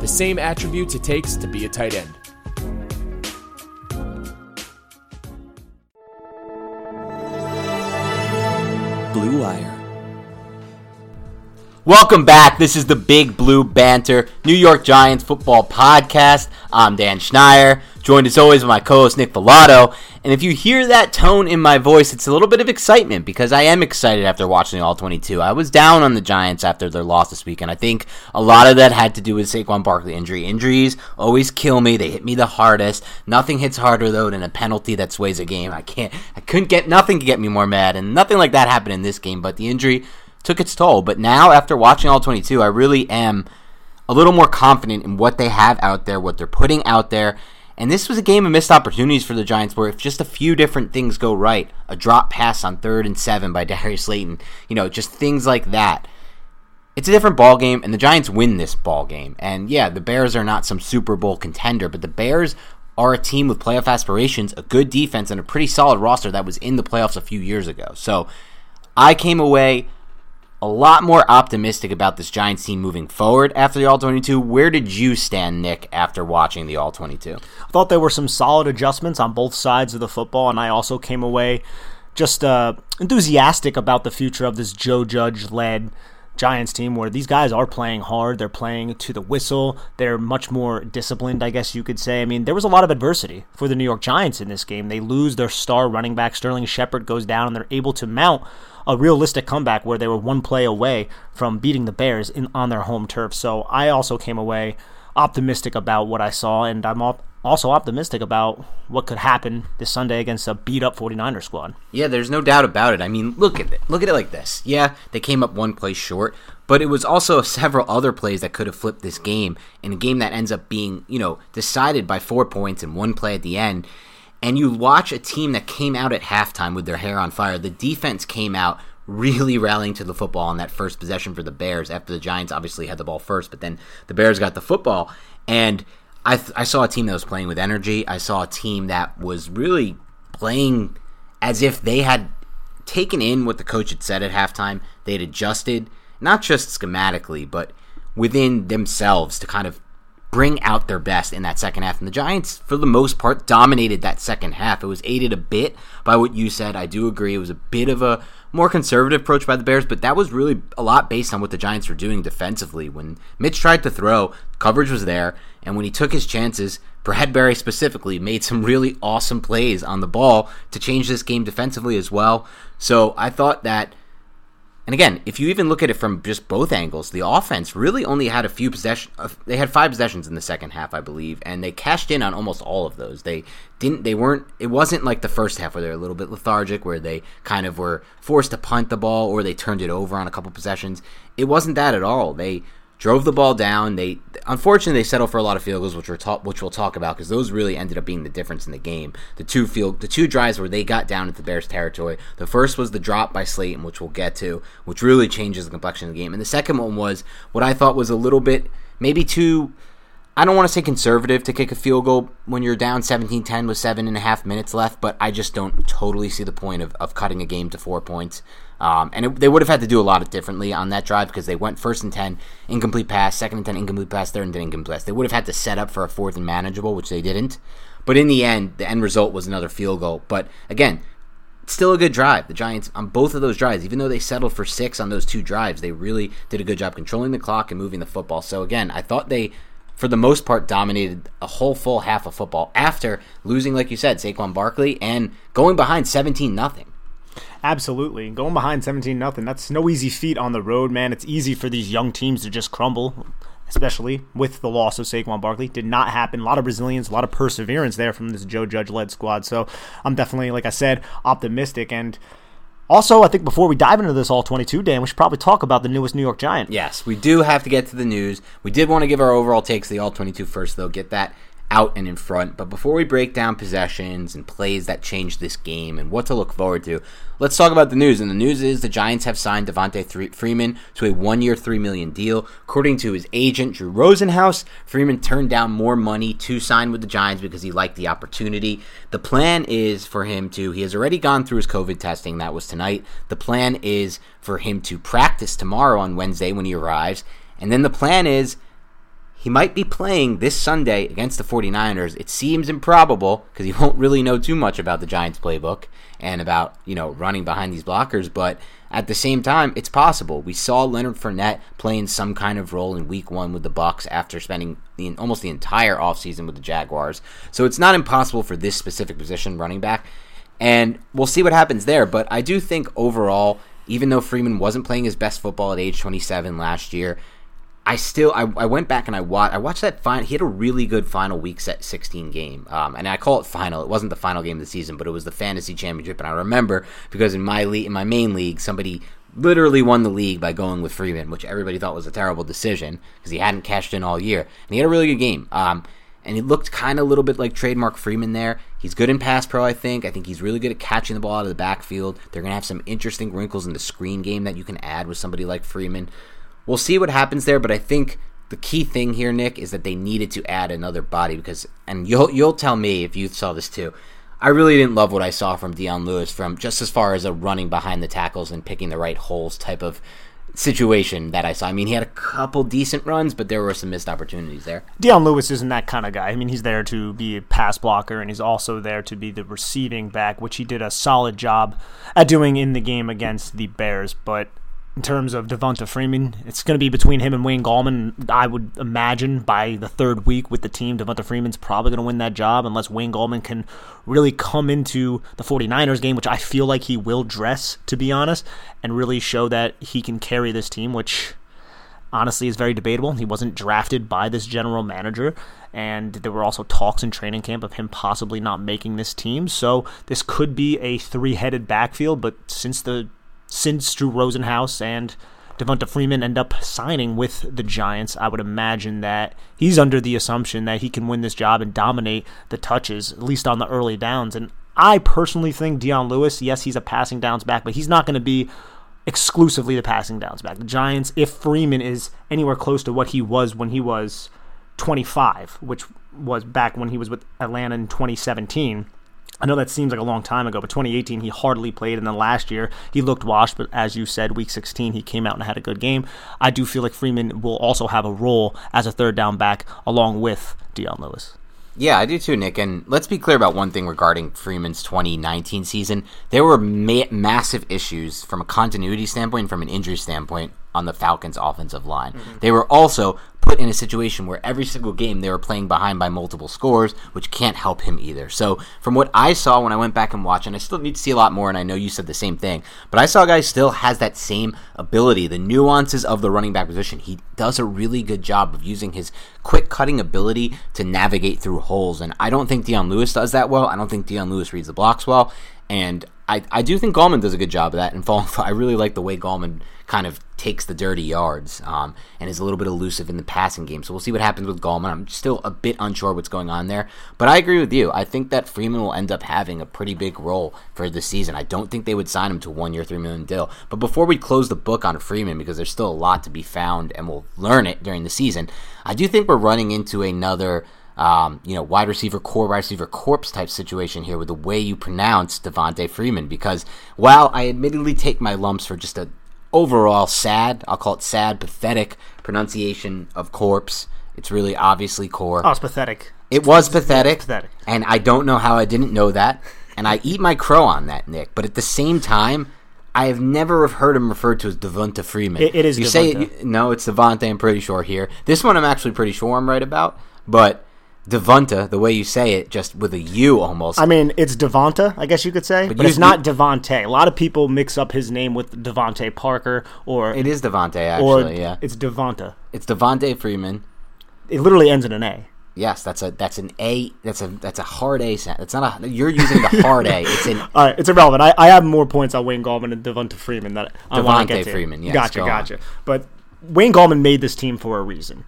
the same attributes it takes to be a tight end. Blue Wire. Welcome back. This is the Big Blue Banter New York Giants football podcast. I'm Dan Schneier, joined as always by my co-host Nick Falato. And if you hear that tone in my voice, it's a little bit of excitement because I am excited after watching All 22. I was down on the Giants after their loss this week, and I think a lot of that had to do with Saquon Barkley injury. Injuries always kill me. They hit me the hardest. Nothing hits harder though than a penalty that sways a game. I can't. I couldn't get nothing to get me more mad, and nothing like that happened in this game. But the injury took its toll. But now, after watching all 22, I really am a little more confident in what they have out there, what they're putting out there. And this was a game of missed opportunities for the Giants where if just a few different things go right, a drop pass on third and seven by Darius Slayton, you know, just things like that. It's a different ball game, and the Giants win this ball game. And yeah, the Bears are not some Super Bowl contender, but the Bears are a team with playoff aspirations, a good defense, and a pretty solid roster that was in the playoffs a few years ago. So I came away a lot more optimistic about this Giants team moving forward after the All 22. Where did you stand, Nick, after watching the All 22? I thought there were some solid adjustments on both sides of the football, and I also came away just uh, enthusiastic about the future of this Joe Judge led Giants team where these guys are playing hard. They're playing to the whistle. They're much more disciplined, I guess you could say. I mean, there was a lot of adversity for the New York Giants in this game. They lose their star running back, Sterling Shepard, goes down, and they're able to mount a realistic comeback where they were one play away from beating the Bears in, on their home turf. So I also came away optimistic about what I saw, and I'm also optimistic about what could happen this Sunday against a beat up 49er squad. Yeah, there's no doubt about it. I mean, look at it. Look at it like this. Yeah, they came up one play short, but it was also several other plays that could have flipped this game in a game that ends up being, you know, decided by 4 points and one play at the end and you watch a team that came out at halftime with their hair on fire. The defense came out really rallying to the football on that first possession for the Bears after the Giants obviously had the ball first, but then the Bears got the football. And I, th- I saw a team that was playing with energy. I saw a team that was really playing as if they had taken in what the coach had said at halftime. They had adjusted, not just schematically, but within themselves to kind of bring out their best in that second half. And the Giants, for the most part, dominated that second half. It was aided a bit by what you said. I do agree. It was a bit of a more conservative approach by the Bears, but that was really a lot based on what the Giants were doing defensively. When Mitch tried to throw, coverage was there, and when he took his chances, Bradberry specifically made some really awesome plays on the ball to change this game defensively as well. So I thought that and again, if you even look at it from just both angles, the offense really only had a few possessions. Uh, they had five possessions in the second half, I believe, and they cashed in on almost all of those. They didn't. They weren't. It wasn't like the first half where they're a little bit lethargic, where they kind of were forced to punt the ball or they turned it over on a couple possessions. It wasn't that at all. They drove the ball down. They unfortunately they settled for a lot of field goals, which we're ta- which we'll talk about because those really ended up being the difference in the game. The two field, the two drives where they got down into the Bears territory. The first was the drop by Slayton, which we'll get to, which really changes the complexion of the game. And the second one was what I thought was a little bit maybe too. I don't want to say conservative to kick a field goal when you're down 17 10 with seven and a half minutes left, but I just don't totally see the point of, of cutting a game to four points. Um, and it, they would have had to do a lot of differently on that drive because they went first and 10, incomplete pass, second and 10, incomplete pass, third and 10, incomplete pass. They would have had to set up for a fourth and manageable, which they didn't. But in the end, the end result was another field goal. But again, still a good drive. The Giants, on both of those drives, even though they settled for six on those two drives, they really did a good job controlling the clock and moving the football. So again, I thought they for the most part, dominated a whole full half of football after losing, like you said, Saquon Barkley and going behind 17 nothing. Absolutely. Going behind 17 nothing. That's no easy feat on the road, man. It's easy for these young teams to just crumble, especially with the loss of Saquon Barkley. Did not happen. A lot of resilience, a lot of perseverance there from this Joe Judge led squad. So I'm definitely, like I said, optimistic. And also, I think before we dive into this all 22, Dan, we should probably talk about the newest New York Giant. Yes, we do have to get to the news. We did want to give our overall takes the all 22 first, though. Get that out and in front. But before we break down possessions and plays that changed this game and what to look forward to, let's talk about the news. And the news is the Giants have signed Devonta Freeman to a one-year, three million deal. According to his agent Drew Rosenhaus, Freeman turned down more money to sign with the Giants because he liked the opportunity. The plan is for him to. He has already gone through his COVID testing. That was tonight. The plan is for him to practice tomorrow on Wednesday when he arrives. And then the plan is he might be playing this Sunday against the 49ers. It seems improbable because he won't really know too much about the Giants playbook and about, you know, running behind these blockers, but at the same time, it's possible. We saw Leonard Fournette playing some kind of role in week 1 with the Bucs after spending the, almost the entire offseason with the Jaguars. So it's not impossible for this specific position running back. And we'll see what happens there, but I do think overall even though Freeman wasn't playing his best football at age 27 last year, I still I, I went back and I watched I watched that final. He had a really good final week set 16 game, um, and I call it final. It wasn't the final game of the season, but it was the fantasy championship. And I remember because in my league, in my main league, somebody literally won the league by going with Freeman, which everybody thought was a terrible decision because he hadn't cashed in all year, and he had a really good game. Um, and he looked kind of a little bit like trademark Freeman there. He's good in pass pro, I think. I think he's really good at catching the ball out of the backfield. They're going to have some interesting wrinkles in the screen game that you can add with somebody like Freeman. We'll see what happens there, but I think the key thing here, Nick, is that they needed to add another body because, and you'll you'll tell me if you saw this too. I really didn't love what I saw from Dion Lewis from just as far as a running behind the tackles and picking the right holes type of situation that I saw. I mean, he had a couple decent runs, but there were some missed opportunities there. Dion Lewis isn't that kind of guy. I mean, he's there to be a pass blocker, and he's also there to be the receiving back, which he did a solid job at doing in the game against the Bears. But in terms of Devonta Freeman. It's going to be between him and Wayne Gallman. I would imagine by the third week with the team, Devonta Freeman's probably going to win that job unless Wayne Gallman can really come into the 49ers game, which I feel like he will dress, to be honest, and really show that he can carry this team, which honestly is very debatable. He wasn't drafted by this general manager, and there were also talks in training camp of him possibly not making this team. So this could be a three headed backfield, but since the since Drew Rosenhaus and Devonta Freeman end up signing with the Giants, I would imagine that he's under the assumption that he can win this job and dominate the touches, at least on the early downs. And I personally think Dion Lewis, yes, he's a passing downs back, but he's not going to be exclusively the passing downs back. The Giants, if Freeman is anywhere close to what he was when he was 25, which was back when he was with Atlanta in 2017, I know that seems like a long time ago, but 2018 he hardly played, and then last year he looked washed. But as you said, Week 16 he came out and had a good game. I do feel like Freeman will also have a role as a third down back along with Dion Lewis. Yeah, I do too, Nick. And let's be clear about one thing regarding Freeman's 2019 season. There were ma- massive issues from a continuity standpoint, from an injury standpoint, on the Falcons' offensive line. Mm-hmm. They were also put in a situation where every single game they were playing behind by multiple scores, which can't help him either. So, from what I saw when I went back and watched, and I still need to see a lot more, and I know you said the same thing, but I saw a guy still has that same ability, the nuances of the running back position. He does a really good job of using his quick cutting ability to navigate through holes, and I don't think Dion Lewis does that well. I don't think Dion Lewis reads the blocks well, and I, I do think Gallman does a good job of that. And I really like the way Gallman kind of takes the dirty yards um, and is a little bit elusive in the passing game. So we'll see what happens with Gallman. I'm still a bit unsure what's going on there. But I agree with you. I think that Freeman will end up having a pretty big role for the season. I don't think they would sign him to one year, 3 million deal. But before we close the book on Freeman, because there's still a lot to be found and we'll learn it during the season, I do think we're running into another – um, you know, wide receiver core, wide receiver corpse type situation here with the way you pronounce Devonta Freeman. Because while I admittedly take my lumps for just a overall sad, I'll call it sad, pathetic pronunciation of corpse, it's really obviously core. Oh, it's pathetic. It was pathetic, pathetic. And I don't know how I didn't know that. And I eat my crow on that, Nick. But at the same time, I have never heard him referred to as Devonta Freeman. it, it is. You Devonta. say it, no, it's Devonta. I'm pretty sure here. This one, I'm actually pretty sure I'm right about. But Devonta, the way you say it, just with a U almost. I mean, it's Devonta, I guess you could say, but, but it's not Devonte. A lot of people mix up his name with DeVante Parker, or it is Devonte actually. yeah, it's Devonta. It's Devonta Freeman. It literally ends in an A. Yes, that's a that's an A. That's a that's a hard A. It's not a. You're using the hard A. It's an. All right, it's irrelevant. I, I have more points on Wayne Gallman and Devonta Freeman that I want to get to. Freeman. Yes, gotcha, gotcha. On. But Wayne Gallman made this team for a reason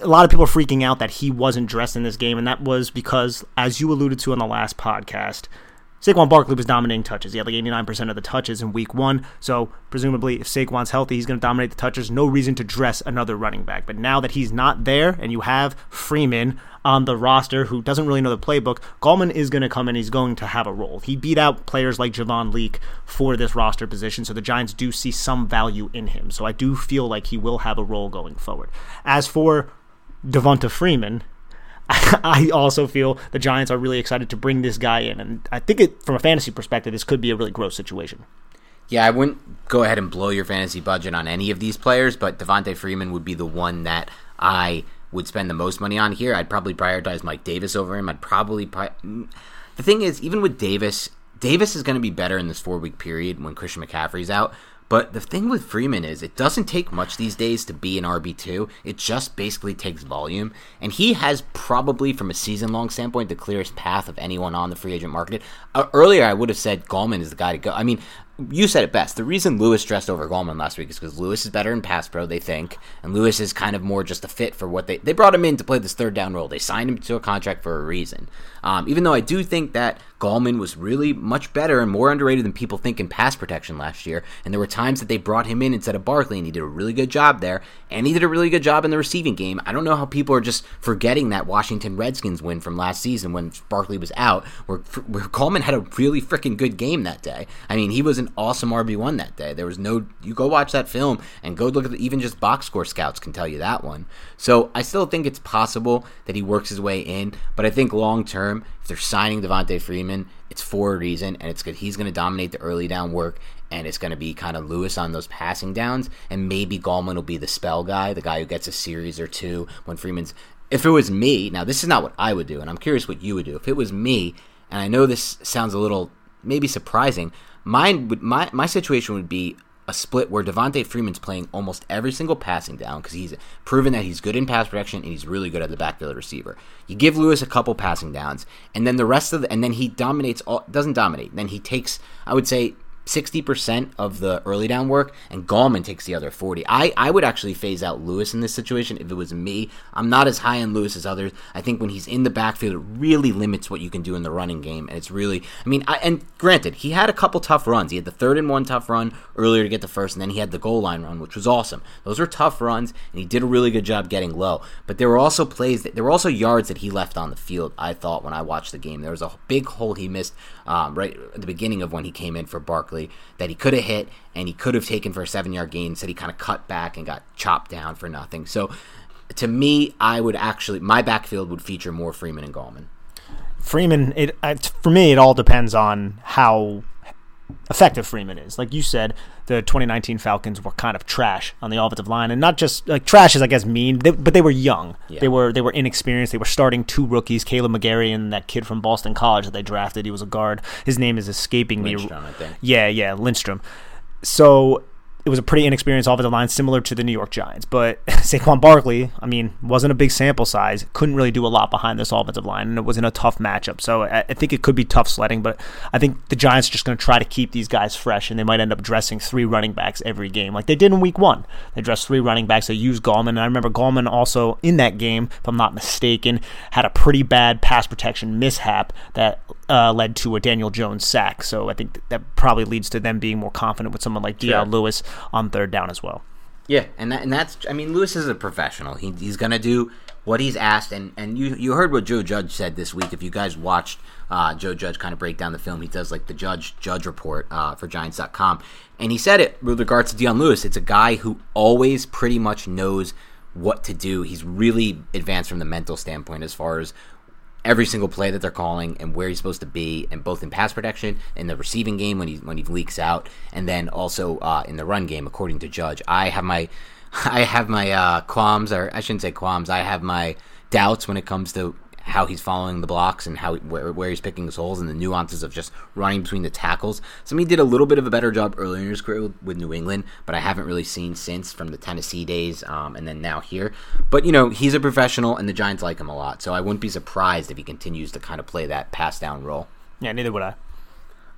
a lot of people are freaking out that he wasn't dressed in this game, and that was because, as you alluded to on the last podcast, Saquon Barkley was dominating touches. He had like 89% of the touches in week one. So, presumably, if Saquon's healthy, he's going to dominate the touches. No reason to dress another running back. But now that he's not there and you have Freeman on the roster who doesn't really know the playbook, Gallman is going to come in. He's going to have a role. He beat out players like Javon Leake for this roster position. So, the Giants do see some value in him. So, I do feel like he will have a role going forward. As for Devonta Freeman, I also feel the Giants are really excited to bring this guy in, and I think it from a fantasy perspective, this could be a really gross situation. Yeah, I wouldn't go ahead and blow your fantasy budget on any of these players, but Devonta Freeman would be the one that I would spend the most money on here. I'd probably prioritize Mike Davis over him. I'd probably pri- the thing is, even with Davis, Davis is going to be better in this four week period when Christian McCaffrey's out. But the thing with Freeman is it doesn't take much these days to be an RB2. It just basically takes volume. And he has probably, from a season long standpoint, the clearest path of anyone on the free agent market. Uh, earlier, I would have said Gallman is the guy to go. I mean, you said it best. The reason Lewis dressed over Gallman last week is because Lewis is better in pass pro, they think, and Lewis is kind of more just a fit for what they they brought him in to play this third down role. They signed him to a contract for a reason. Um, even though I do think that Gallman was really much better and more underrated than people think in pass protection last year, and there were times that they brought him in instead of Barkley, and he did a really good job there, and he did a really good job in the receiving game. I don't know how people are just forgetting that Washington Redskins win from last season when Barkley was out, where, where Gallman had a really freaking good game that day. I mean, he was an awesome RB1 that day. There was no, you go watch that film and go look at the, even just box score scouts can tell you that one. So I still think it's possible that he works his way in, but I think long term, if they're signing Devonta Freeman, it's for a reason, and it's good. He's going to dominate the early down work, and it's going to be kind of Lewis on those passing downs, and maybe Gallman will be the spell guy, the guy who gets a series or two when Freeman's. If it was me, now this is not what I would do, and I'm curious what you would do. If it was me, and I know this sounds a little maybe surprising, Mine would my my situation would be a split where Devonta Freeman's playing almost every single passing down because he's proven that he's good in pass protection and he's really good at the backfield receiver. You give Lewis a couple passing downs, and then the rest of the, and then he dominates all doesn't dominate. Then he takes I would say 60% of the early down work, and Gallman takes the other 40. I, I would actually phase out Lewis in this situation if it was me. I'm not as high on Lewis as others. I think when he's in the backfield, it really limits what you can do in the running game. And it's really, I mean, I, and granted, he had a couple tough runs. He had the third and one tough run earlier to get the first, and then he had the goal line run, which was awesome. Those were tough runs, and he did a really good job getting low. But there were also plays, that, there were also yards that he left on the field, I thought, when I watched the game. There was a big hole he missed um, right at the beginning of when he came in for Barkley that he could have hit and he could have taken for a seven yard gain. Said he kind of cut back and got chopped down for nothing. So to me, I would actually my backfield would feature more Freeman and Gallman. Freeman, it for me, it all depends on how effective Freeman is. Like you said, the 2019 Falcons were kind of trash on the offensive line, and not just like trash is I guess mean, they, but they were young. Yeah. They were they were inexperienced. They were starting two rookies, Kaleb McGary and that kid from Boston College that they drafted. He was a guard. His name is escaping Lindstrom, me. Yeah, yeah, Lindstrom. So it was a pretty inexperienced offensive line, similar to the New York Giants. But Saquon Barkley, I mean, wasn't a big sample size, couldn't really do a lot behind this offensive line, and it was in a tough matchup. So I, I think it could be tough sledding, but I think the Giants are just going to try to keep these guys fresh, and they might end up dressing three running backs every game, like they did in Week One. They dressed three running backs. They used Gallman, and I remember Gallman also in that game, if I'm not mistaken, had a pretty bad pass protection mishap that uh, led to a Daniel Jones sack. So I think that probably leads to them being more confident with someone like sure. Lewis on third down as well. Yeah, and that, and that's I mean Lewis is a professional. He, he's gonna do what he's asked, and and you you heard what Joe Judge said this week. If you guys watched uh, Joe Judge kind of break down the film, he does like the Judge Judge report uh, for Giants.com, and he said it with regards to Dion Lewis. It's a guy who always pretty much knows what to do. He's really advanced from the mental standpoint as far as every single play that they're calling and where he's supposed to be, and both in pass protection, and the receiving game when he when he leaks out, and then also uh, in the run game, according to Judge. I have my I have my uh, qualms, or I shouldn't say qualms. I have my doubts when it comes to how he's following the blocks and how where, where he's picking his holes and the nuances of just running between the tackles. So he did a little bit of a better job earlier in his career with, with New England, but I haven't really seen since from the Tennessee days um, and then now here. But you know he's a professional and the Giants like him a lot, so I wouldn't be surprised if he continues to kind of play that pass down role. Yeah, neither would I.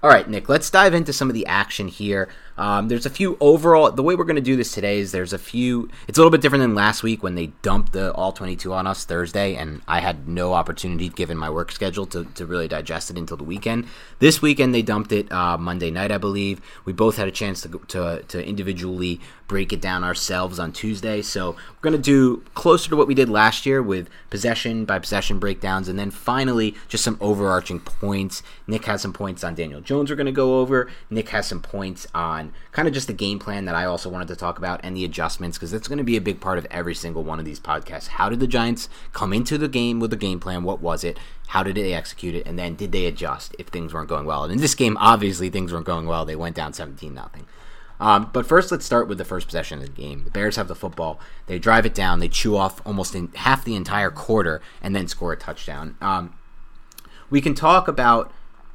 All right, Nick, let's dive into some of the action here. Um, there's a few overall. The way we're going to do this today is there's a few. It's a little bit different than last week when they dumped the all 22 on us Thursday, and I had no opportunity given my work schedule to, to really digest it until the weekend. This weekend they dumped it uh, Monday night, I believe. We both had a chance to to, to individually break it down ourselves on Tuesday. So we're going to do closer to what we did last year with possession by possession breakdowns, and then finally just some overarching points. Nick has some points on Daniel Jones. We're going to go over. Nick has some points on kind of just the game plan that I also wanted to talk about and the adjustments because that's going to be a big part of every single one of these podcasts. How did the Giants come into the game with a game plan? What was it? How did they execute it? And then did they adjust if things weren't going well? And in this game, obviously things weren't going well. They went down 17 nothing. Um, but first, let's start with the first possession of the game. The Bears have the football. They drive it down. They chew off almost half the entire quarter and then score a touchdown. Um, we can talk about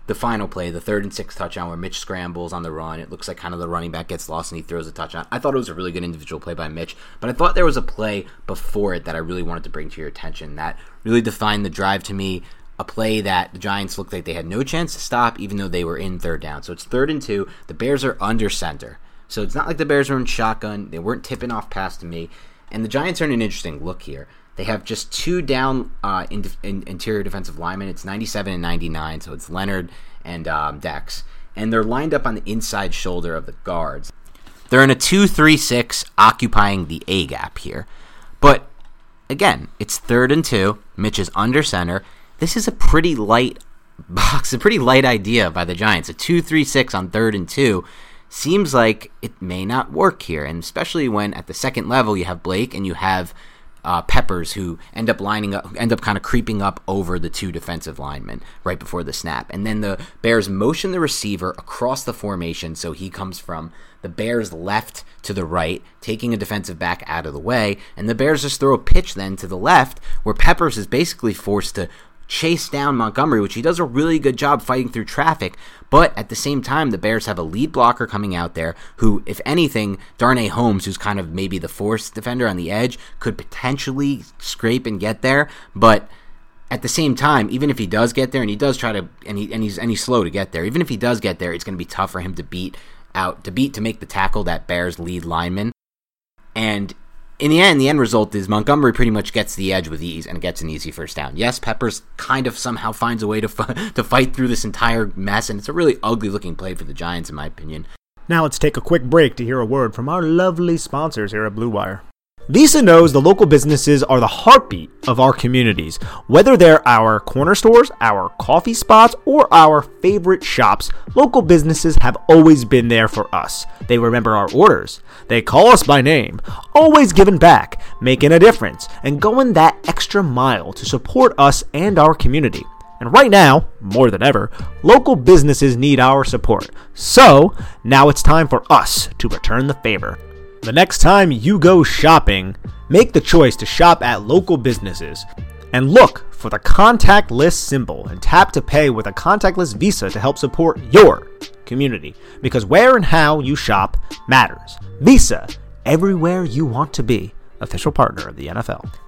the final play, the third and sixth touchdown where Mitch scrambles on the run. It looks like kind of the running back gets lost and he throws a touchdown. I thought it was a really good individual play by Mitch, but I thought there was a play before it that I really wanted to bring to your attention that really defined the drive to me. A play that the Giants looked like they had no chance to stop, even though they were in third down. So it's third and two. The Bears are under center. So it's not like the Bears were in shotgun. They weren't tipping off past to me. And the Giants are in an interesting look here. They have just two down uh, in, in, interior defensive linemen. It's 97 and 99, so it's Leonard and um, Dex. And they're lined up on the inside shoulder of the guards. They're in a 2 3 6, occupying the A gap here. But again, it's third and two. Mitch is under center. This is a pretty light box, a pretty light idea by the Giants. A 2 3 6 on third and two seems like it may not work here. And especially when at the second level you have Blake and you have uh, Peppers who end up lining up, end up kind of creeping up over the two defensive linemen right before the snap. And then the Bears motion the receiver across the formation so he comes from the Bears left to the right, taking a defensive back out of the way. And the Bears just throw a pitch then to the left where Peppers is basically forced to chase down Montgomery, which he does a really good job fighting through traffic. But at the same time, the Bears have a lead blocker coming out there who, if anything, Darnay Holmes, who's kind of maybe the force defender on the edge, could potentially scrape and get there. But at the same time, even if he does get there, and he does try to, and he and he's and he's slow to get there. Even if he does get there, it's going to be tough for him to beat out to beat to make the tackle that Bears lead lineman. And in the end, the end result is Montgomery pretty much gets the edge with ease and gets an easy first down. Yes, Peppers kind of somehow finds a way to f- to fight through this entire mess, and it's a really ugly looking play for the Giants, in my opinion. Now let's take a quick break to hear a word from our lovely sponsors here at Blue Wire. Visa knows the local businesses are the heartbeat of our communities. Whether they're our corner stores, our coffee spots, or our favorite shops, local businesses have always been there for us. They remember our orders. They call us by name, always giving back, making a difference, and going that extra mile to support us and our community. And right now, more than ever, local businesses need our support. So, now it's time for us to return the favor. The next time you go shopping, make the choice to shop at local businesses and look for the contactless symbol and tap to pay with a contactless Visa to help support your community. Because where and how you shop matters. Visa, everywhere you want to be, official partner of the NFL.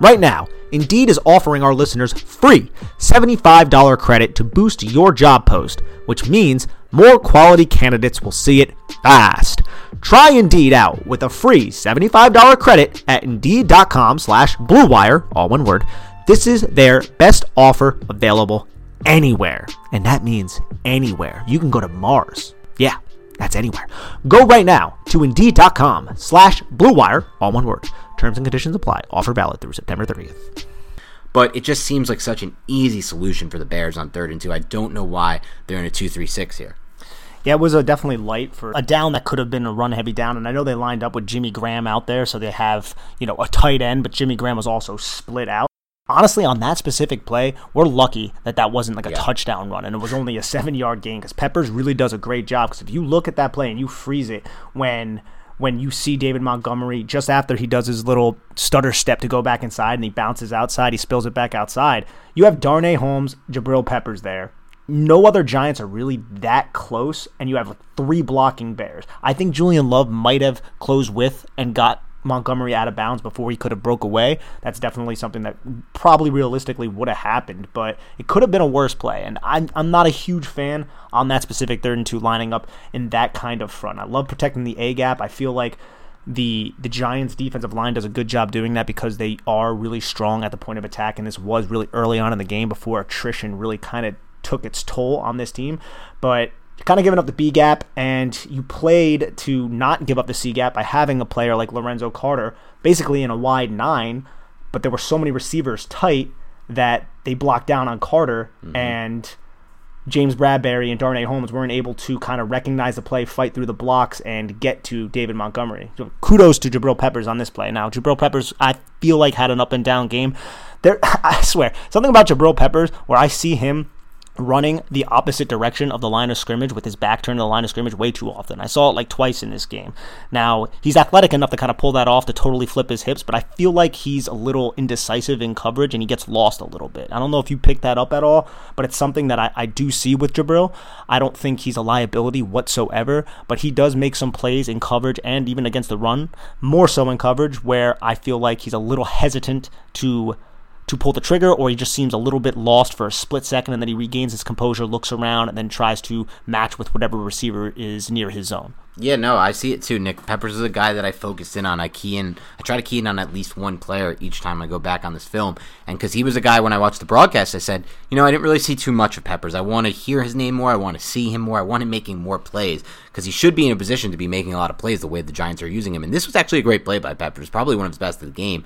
Right now, Indeed is offering our listeners free $75 credit to boost your job post, which means more quality candidates will see it fast. Try Indeed out with a free $75 credit at Indeed.com slash BlueWire, all one word. This is their best offer available anywhere. And that means anywhere. You can go to Mars. Yeah, that's anywhere. Go right now to Indeed.com slash BlueWire, all one word. Terms and conditions apply. Offer valid through September 30th. But it just seems like such an easy solution for the Bears on third and two. I don't know why they're in a two-three-six here. Yeah, it was a definitely light for a down that could have been a run heavy down. And I know they lined up with Jimmy Graham out there, so they have, you know, a tight end, but Jimmy Graham was also split out. Honestly, on that specific play, we're lucky that that wasn't like a Yeah. touchdown run and it was only a seven yard gain because Peppers really does a great job. Because if you look at that play and you freeze it when when you see David Montgomery just after he does his little stutter step to go back inside and he bounces outside, he spills it back outside. You have Darnay Holmes, Jabril Peppers there. No other Giants are really that close, and you have like three blocking Bears. I think Julian Love might have closed with and got Montgomery out of bounds before he could have broke away. That's definitely something that probably realistically would have happened, but it could have been a worse play. And I'm, I'm not a huge fan on that specific third and two lining up in that kind of front. I love protecting the A gap. I feel like the the Giants defensive line does a good job doing that because they are really strong at the point of attack and this was really early on in the game before attrition really kind of took its toll on this team. But kind of giving up the B gap, and you played to not give up the C gap by having a player like Lorenzo Carter basically in a wide nine, but there were so many receivers tight that they blocked down on Carter mm-hmm. and James Bradberry and Darnay Holmes weren't able to kind of recognize the play, fight through the blocks, and get to David Montgomery. So kudos to Jabril Peppers on this play. Now, Jabril Peppers, I feel like had an up and down game. There, I swear, something about Jabril Peppers where I see him running the opposite direction of the line of scrimmage with his back turned to the line of scrimmage way too often. I saw it like twice in this game. Now, he's athletic enough to kind of pull that off to totally flip his hips, but I feel like he's a little indecisive in coverage and he gets lost a little bit. I don't know if you picked that up at all, but it's something that I, I do see with Jabril. I don't think he's a liability whatsoever, but he does make some plays in coverage and even against the run, more so in coverage, where I feel like he's a little hesitant to to pull the trigger, or he just seems a little bit lost for a split second and then he regains his composure, looks around, and then tries to match with whatever receiver is near his zone. Yeah, no, I see it too. Nick Peppers is a guy that I focus in on. I key in, I try to key in on at least one player each time I go back on this film. And because he was a guy when I watched the broadcast, I said, you know, I didn't really see too much of Peppers. I want to hear his name more. I want to see him more. I want him making more plays because he should be in a position to be making a lot of plays the way the Giants are using him. And this was actually a great play by Peppers, probably one of his best of the game.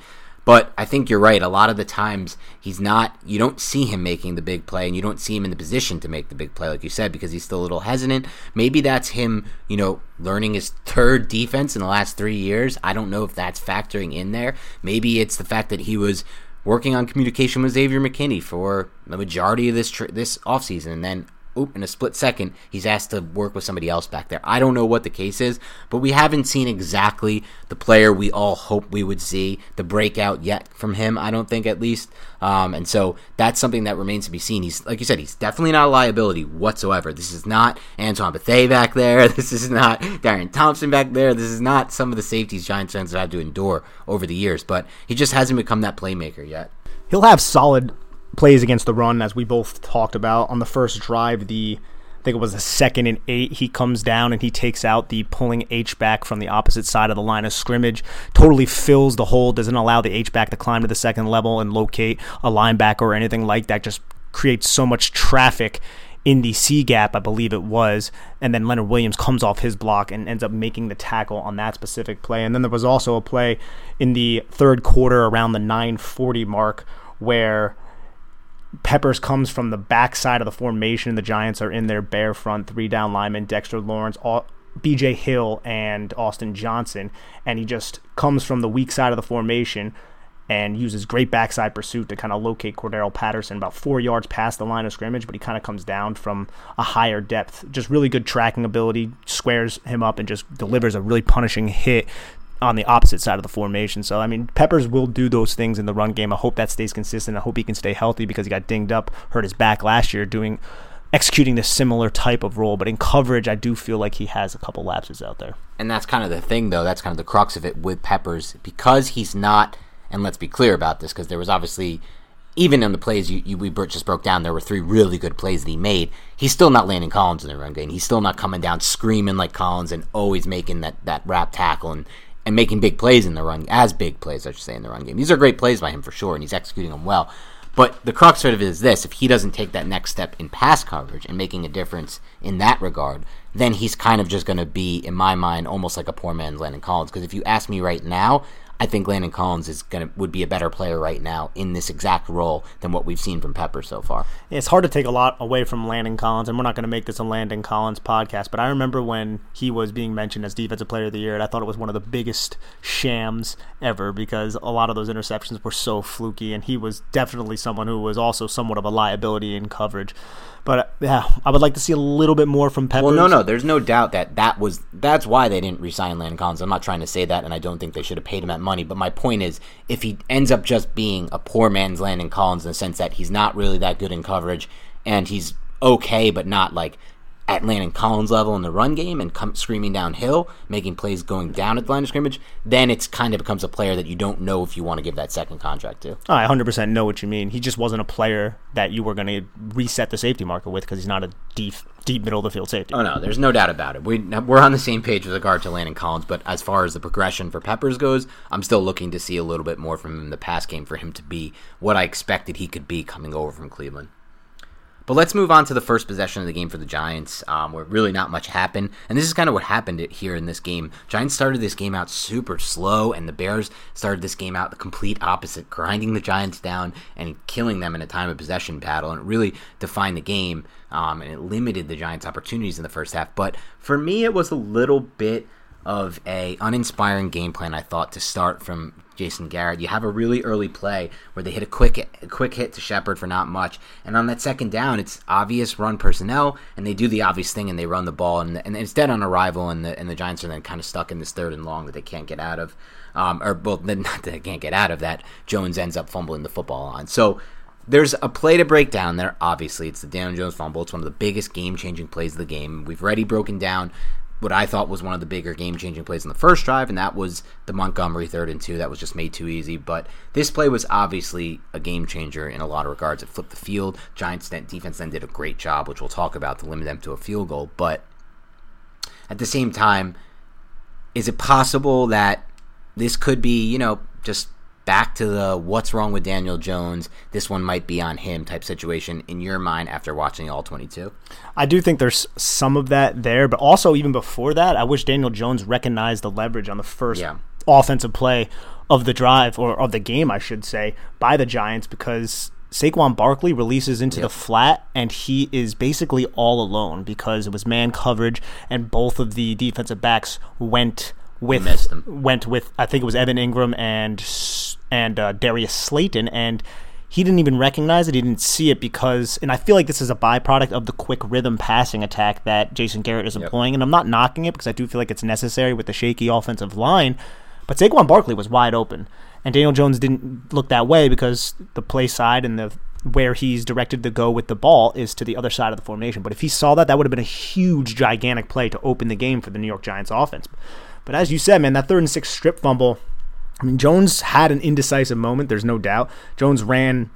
But I think you're right. A lot of the times he's not. You don't see him making the big play, and you don't see him in the position to make the big play, like you said, because he's still a little hesitant. Maybe that's him, you know, learning his third defense in the last three years. I don't know if that's factoring in there. Maybe it's the fact that he was working on communication with Xavier McKinney for the majority of this tr- this offseason, and then oop, in a split second, he's asked to work with somebody else back there. I don't know what the case is, but we haven't seen exactly the player we all hope we would see, the breakout yet from him, I don't think at least. Um, and so that's something that remains to be seen. He's, like you said, he's definitely not a liability whatsoever. This is not Antoine Bethea back there. This is not Darren Thompson back there. This is not some of the safeties Giants fans have had to endure over the years, but he just hasn't become that playmaker yet. He'll have solid plays against the run, as we both talked about on the first drive. The I think it was a second and eight. He comes down and he takes out the pulling H back from the opposite side of the line of scrimmage. Totally fills the hole. Doesn't allow the H back to climb to the second level and locate a linebacker or anything like that. Just creates so much traffic in the C gap, I believe it was, and then Leonard Williams comes off his block and ends up making the tackle on that specific play. And then there was also a play in the third quarter around the 940 mark where Peppers comes from the backside of the formation. The Giants are in their bear front, three down linemen, Dexter Lawrence, BJ Hill, and Austin Johnson. And he just comes from the weak side of the formation and uses great backside pursuit to kind of locate Cordarrelle Patterson about four yards past the line of scrimmage, but he kind of comes down from a higher depth. Just really good tracking ability, squares him up, and just delivers a really punishing hit on the opposite side of the formation. So I mean, Peppers will do those things in the run game. I hope that stays consistent. I hope he can stay healthy because he got dinged up, hurt his back last year doing executing this similar type of role. But in coverage, I do feel like he has a couple lapses out there. And that's kind of the thing, though. That's kind of the crux of it with Peppers because he's not. And let's be clear about this because there was obviously. Even in the plays you, you, we just broke down, there were three really good plays that he made. He's still not Landon Collins in the run game. He's still not coming down screaming like Collins and always making that, that wrap tackle and and making big plays in the run, as big plays, I should say, in the run game. These are great plays by him for sure, and he's executing them well. But the crux of it is this: if he doesn't take that next step in pass coverage and making a difference in that regard, then he's kind of just going to be, in my mind, almost like a poor man's Landon Collins. Because if you ask me right now, I think Landon Collins is gonna would be a better player right now in this exact role than what we've seen from Pepper so far. It's hard to take a lot away from Landon Collins, and we're not going to make this a Landon Collins podcast. But I remember when he was being mentioned as Defensive Player of the Year, and I thought it was one of the biggest shams ever because a lot of those interceptions were so fluky, and he was definitely someone who was also somewhat of a liability in coverage. But yeah, I would like to see a little bit more from Peppers. Well, no, no, there's no doubt that that was that's why they didn't resign Landon Collins. I'm not trying to say that, and I don't think they should have paid him that money. But my point is, if he ends up just being a poor man's Landon Collins in the sense that he's not really that good in coverage and he's okay, but not like at Landon Collins level in the run game and come screaming downhill, making plays going down at the line of scrimmage, then it's kind of becomes a player that you don't know if you want to give that second contract to. I 100% know what you mean. He just wasn't a player that you were going to reset the safety market with because he's not a deep, deep middle of the field safety. Oh no, there's no doubt about it. We we're on the same page with regard to Landon Collins, but as far as the progression for Peppers goes, I'm still looking to see a little bit more from him in the pass game for him to be what I expected he could be coming over from Cleveland. But let's move on to the first possession of the game for the Giants, um, where really not much happened. And this is kind of what happened here in this game. Giants started this game out super slow, and the Bears started this game out the complete opposite, grinding the Giants down and killing them in a time of possession battle. And it really defined the game, um, and it limited the Giants' opportunities in the first half. But for me, it was a little bit of a uninspiring game plan. I thought to start from Jason Garrett. You have a really early play where they hit a quick a quick hit to Shepard for not much, and on that second down, it's obvious run personnel, and they do the obvious thing and they run the ball, and, and it's dead on arrival, and the and the Giants are then kind of stuck in this third and long that they can't get out of, um, or well, not that they can't get out of that. Jones ends up fumbling the football on. So there's a play to break down there. Obviously, it's the Daniel Jones fumble. It's one of the biggest game changing plays of the game. We've already broken down what I thought was one of the bigger game changing plays in the first drive, and that was the Montgomery third and two. That was just made too easy. But this play was obviously a game changer in a lot of regards. It flipped the field. Giants defense then did a great job, which we'll talk about to limit them to a field goal. But at the same time, is it possible that this could be, you know, just back to the what's wrong with Daniel Jones, this one might be on him type situation in your mind after watching all 22? I do think there's some of that there, but also even before that, I wish Daniel Jones recognized the leverage on the first yeah. offensive play of the drive or of the game, I should say, by the Giants because Saquon Barkley releases into yep. the flat and he is basically all alone because it was man coverage and both of the defensive backs went with went with I think it was Evan Engram and and uh, Darius Slayton, and he didn't even recognize it. He didn't see it because, and I feel like this is a byproduct of the quick rhythm passing attack that Jason Garrett is employing. Yep. And I'm not knocking it because I do feel like it's necessary with the shaky offensive line. But Saquon Barkley was wide open, and Daniel Jones didn't look that way because the play side and the where he's directed to go with the ball is to the other side of the formation. But if he saw that, that would have been a huge, gigantic play to open the game for the New York Giants offense. But as you said, man, that third and six strip fumble I mean, Jones had an indecisive moment. There's no doubt. Jones ran.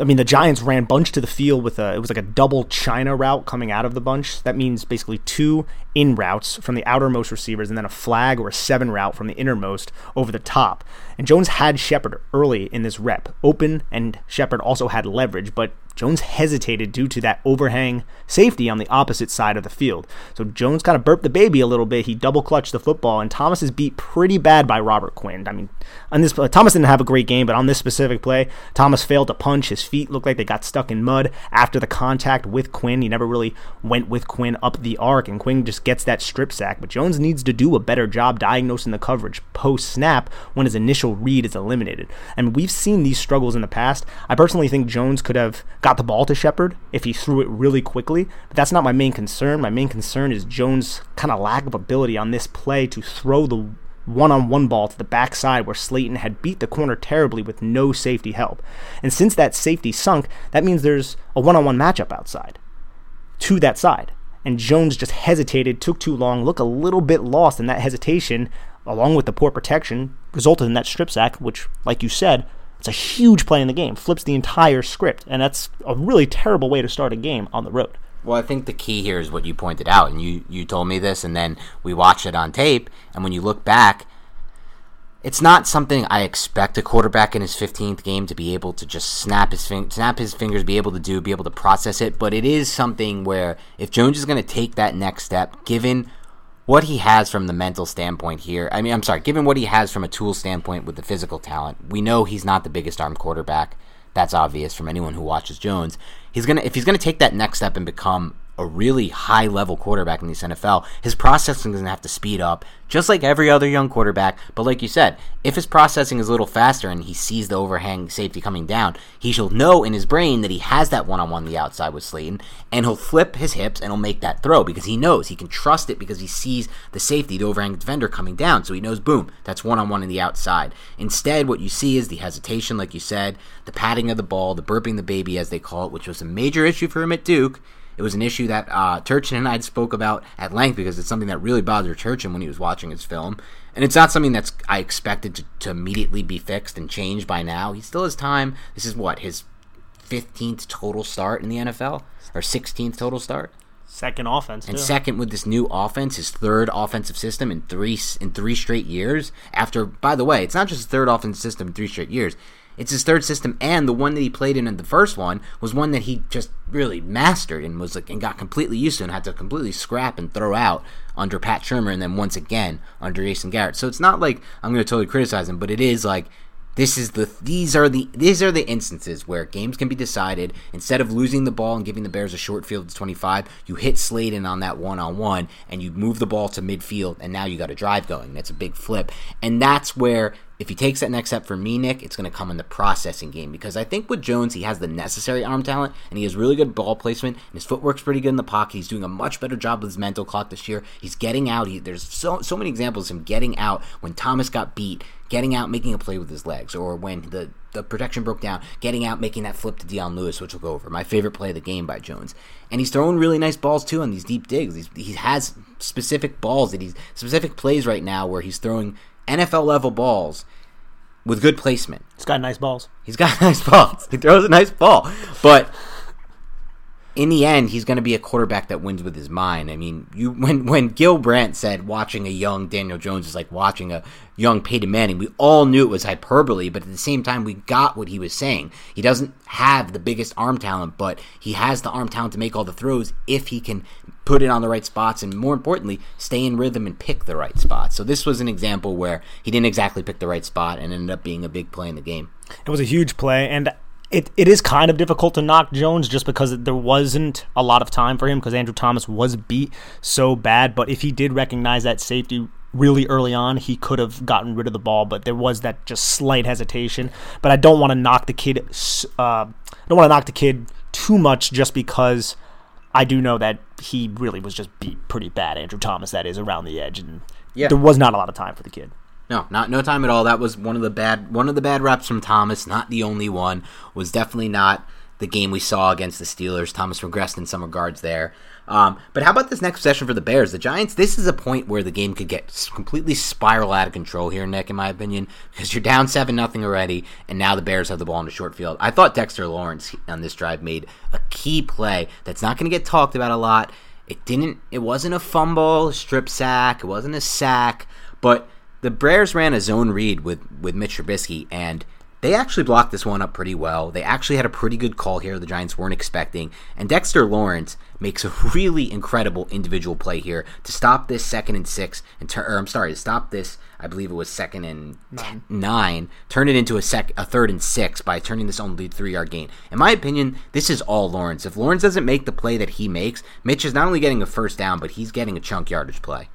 I mean, the Giants ran bunch to the field with a. It was like a double China route coming out of the bunch. That means basically two in routes from the outermost receivers, and then a flag or a seven route from the innermost over the top. And Jones had Shepard early in this rep, open, and Shepard also had leverage, but Jones hesitated due to that overhang safety on the opposite side of the field. So Jones kind of burped the baby a little bit. He double clutched the football, and Thomas is beat pretty bad by Robert Quinn. I mean, on this Thomas didn't have a great game, but on this specific play, Thomas failed to punch. His feet looked like they got stuck in mud after the contact with Quinn. He never really went with Quinn up the arc, and Quinn just gets that strip sack. But Jones needs to do a better job diagnosing the coverage post snap when his initial read is eliminated. And we've seen these struggles in the past. I personally think Jones could have got the ball to Shepard if he threw it really quickly. But that's not my main concern. My main concern is Jones' kind of lack of ability on this play to throw the one on one ball to the backside where Slayton had beat the corner terribly with no safety help. And since that safety sunk, that means there's a one on one matchup outside to that side. And Jones just hesitated, took too long, looked a little bit lost in that hesitation, along with the poor protection, resulted in that strip sack, which, like you said, it's a huge play in the game, flips the entire script, and that's a really terrible way to start a game on the road. Well, I think the key here is what you pointed out, and you you told me this, and then we watched it on tape, and when you look back, it's not something I expect a quarterback in his 15th game to be able to just snap his snap his fingers, be able to do, be able to process it. But it is something where if Jones is going to take that next step, given what he has from the mental standpoint here. I mean, I'm sorry, given what he has from a tool standpoint with the physical talent, we know he's not the biggest arm quarterback. That's obvious from anyone who watches Jones. He's gonna if he's gonna take that next step and become a really high level quarterback in the NFL, his processing is going to have to speed up, just like every other young quarterback. But like you said, if his processing is a little faster and he sees the overhang safety coming down, he shall know in his brain that he has that one on one the outside with Slayton, and he'll flip his hips and he'll make that throw because he knows he can trust it because he sees the safety, the overhang defender coming down. So he knows, boom, that's one on one in the outside. Instead, what you see is the hesitation, like you said, the patting of the ball, the burping the baby, as they call it, which was a major issue for him at Duke it was an issue that uh, Turchin and I spoke about at length because it's something that really bothered Turchin when he was watching his film. And it's not something that's I expected to, to immediately be fixed and changed by now. He still has time. This is what, his 15th total start in the NFL? Or 16th total start? Second offense, and too. second with this new offense, his third offensive system in three in three straight years. After, by the way, it's not just his third offensive system in three straight years. It's his third system, and the one that he played in in the first one was one that he just really mastered and was like and got completely used to and had to completely scrap and throw out under Pat Shurmur, and then once again under Jason Garrett. So it's not like I'm going to totally criticize him, but it is like this is the these are the these are the instances where games can be decided instead of losing the ball and giving the Bears a short field to 25 you hit Slayton on that one-on-one and you move the ball to midfield and now you got a drive going that's a big flip and that's where if he takes that next step for me, Nick, it's going to come in the processing game because I think with Jones, he has the necessary arm talent and he has really good ball placement and his footwork's pretty good in the pocket. He's doing a much better job with his mental clock this year. He's getting out. He, there's so so many examples of him getting out when Thomas got beat, getting out, making a play with his legs, or when the the protection broke down, getting out, making that flip to Dion Lewis, which will go over. My favorite play of the game by Jones. And he's throwing really nice balls too on these deep digs. He's, he has specific balls that he's specific plays right now where he's throwing NFL level balls with good placement. He's got nice balls. He's got nice balls. He throws a nice ball. But in the end, he's going to be a quarterback that wins with his mind. I mean, you when when Gil Brandt said watching a young Daniel Jones is like watching a young Peyton Manning, we all knew it was hyperbole, but at the same time, we got what he was saying. He doesn't have the biggest arm talent, but he has the arm talent to make all the throws if he can put it on the right spots and more importantly, stay in rhythm and pick the right spots. So this was an example where he didn't exactly pick the right spot and ended up being a big play in the game. It was a huge play, and it, it is kind of difficult to knock Jones just because there wasn't a lot of time for him because Andrew Thomas was beat so bad. But if he did recognize that safety really early on, he could have gotten rid of the ball. But there was that just slight hesitation. But I don't want to knock the kid. Uh, I don't want to knock the kid too much just because I do know that he really was just beat pretty bad. Andrew Thomas, that is, around the edge, and yeah. there was not a lot of time for the kid. No, not no time at all. That was one of the bad one of the bad reps from Thomas. Not the only one. Was definitely not the game we saw against the Steelers. Thomas regressed in some regards there. Um, but how about this next possession for the Bears? The Giants. This is a point where the game could get completely spiral out of control here, Nick. In my opinion, because you're down seven nothing already, and now the Bears have the ball in the short field. I thought Dexter Lawrence on this drive made a key play that's not going to get talked about a lot. It didn't. It wasn't a fumble, strip sack. It wasn't a sack, but the Bears ran a zone read with with Mitch Trubisky, and they actually blocked this one up pretty well. They actually had a pretty good call here. The Giants weren't expecting, and Dexter Lawrence makes a really incredible individual play here to stop this second and six, and turn. I'm sorry, to stop this. I believe it was second and nine. nine turn it into a sec, a third and six by turning this only three yard gain. In my opinion, this is all Lawrence. If Lawrence doesn't make the play that he makes, Mitch is not only getting a first down, but he's getting a chunk yardage play.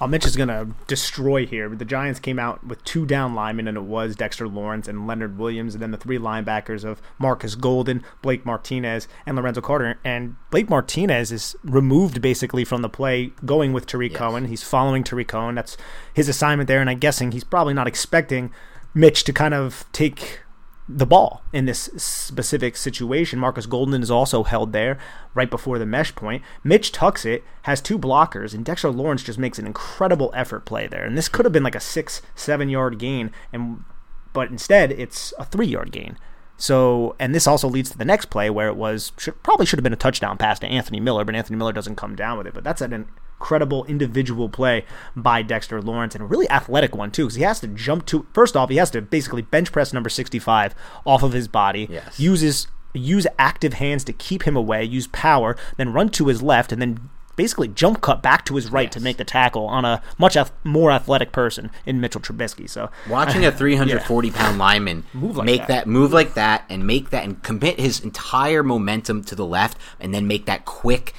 Uh, Mitch is going to destroy here. But The Giants came out with two down linemen, and it was Dexter Lawrence and Leonard Williams, and then the three linebackers of Marcus Golden, Blake Martinez, and Lorenzo Carter. And Blake Martinez is removed basically from the play, going with Tarik yes. Cohen. He's following Tarik Cohen. That's his assignment there, and I'm guessing he's probably not expecting Mitch to kind of take the ball in this specific situation. Marcus Golden is also held there right before the mesh point. Mitch tucks it, has two blockers, and Dexter Lawrence just makes an incredible effort play there. And this could have been like a six, seven yard gain, and but instead it's a three yard gain. So, and this also leads to the next play where it was should, probably should have been a touchdown pass to Anthony Miller, but Anthony Miller doesn't come down with it. But that's an incredible individual play by Dexter Lawrence and a really athletic one too, because he has to jump to. First off, he has to basically bench press number 65 off of his body. Yes. Uses use active hands to keep him away. Use power, then run to his left, and then basically jump cut back to his right yes. to make the tackle on a much ath- more athletic person in Mitchell Trubisky. So watching a 340 yeah. pound lineman like make that. that. move like that and make that and commit his entire momentum to the left and then make that quick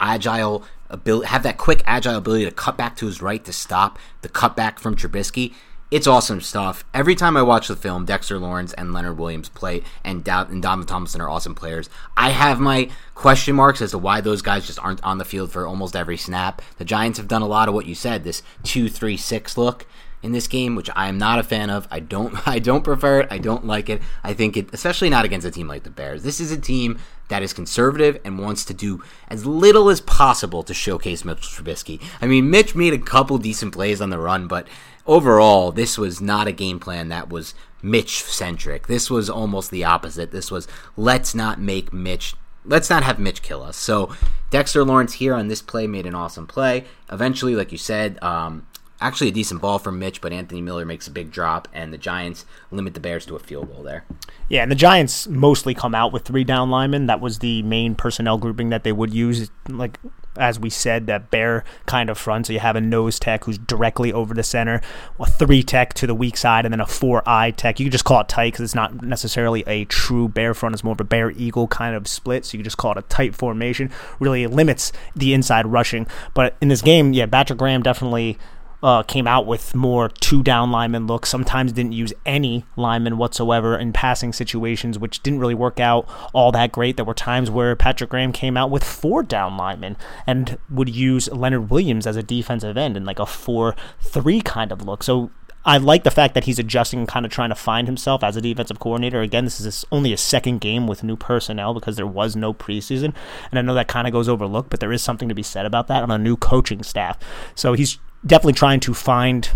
agile ability have that quick agile ability to cut back to his right to stop the cutback from Trubisky it's awesome stuff. Every time I watch the film, Dexter Lawrence and Leonard Williams play, and, da- and Donovan Thompson are awesome players. I have my question marks as to why those guys just aren't on the field for almost every snap. The Giants have done a lot of what you said, this two-three-six look in this game, which I am not a fan of. I don't I don't prefer it. I don't like it. I think it especially not against a team like the Bears. This is a team that is conservative and wants to do as little as possible to showcase Mitch Trubisky. I mean, Mitch made a couple decent plays on the run, but overall, this was not a game plan that was Mitch centric. This was almost the opposite. This was let's not make Mitch let's not have Mitch kill us. So Dexter Lawrence here on this play made an awesome play. Eventually, like you said, um, actually a decent ball from Mitch, but Anthony Miller makes a big drop, and the Giants limit the Bears to a field goal there. Yeah, and the Giants mostly come out with three down linemen. That was the main personnel grouping that they would use. Like as we said, that bear kind of front. So you have a nose tech who's directly over the center, a three tech to the weak side, and then a four eye tech. You can just call it tight because it's not necessarily a true bear front. It's more of a bear eagle kind of split. So you just call it a tight formation. Really limits the inside rushing. But in this game, yeah, Patrick Graham definitely uh, came out with more two down lineman looks. Sometimes didn't use any linemen whatsoever in passing situations, which didn't really work out all that great. There were times where Patrick Graham came out with four down linemen and would use Leonard Williams as a defensive end in like a four-three kind of look. So I like the fact that he's adjusting and kind of trying to find himself as a defensive coordinator. Again, this is only a second game with new personnel because there was no preseason. And I know that kind of goes overlooked, but there is something to be said about that on a new coaching staff. So he's definitely trying to find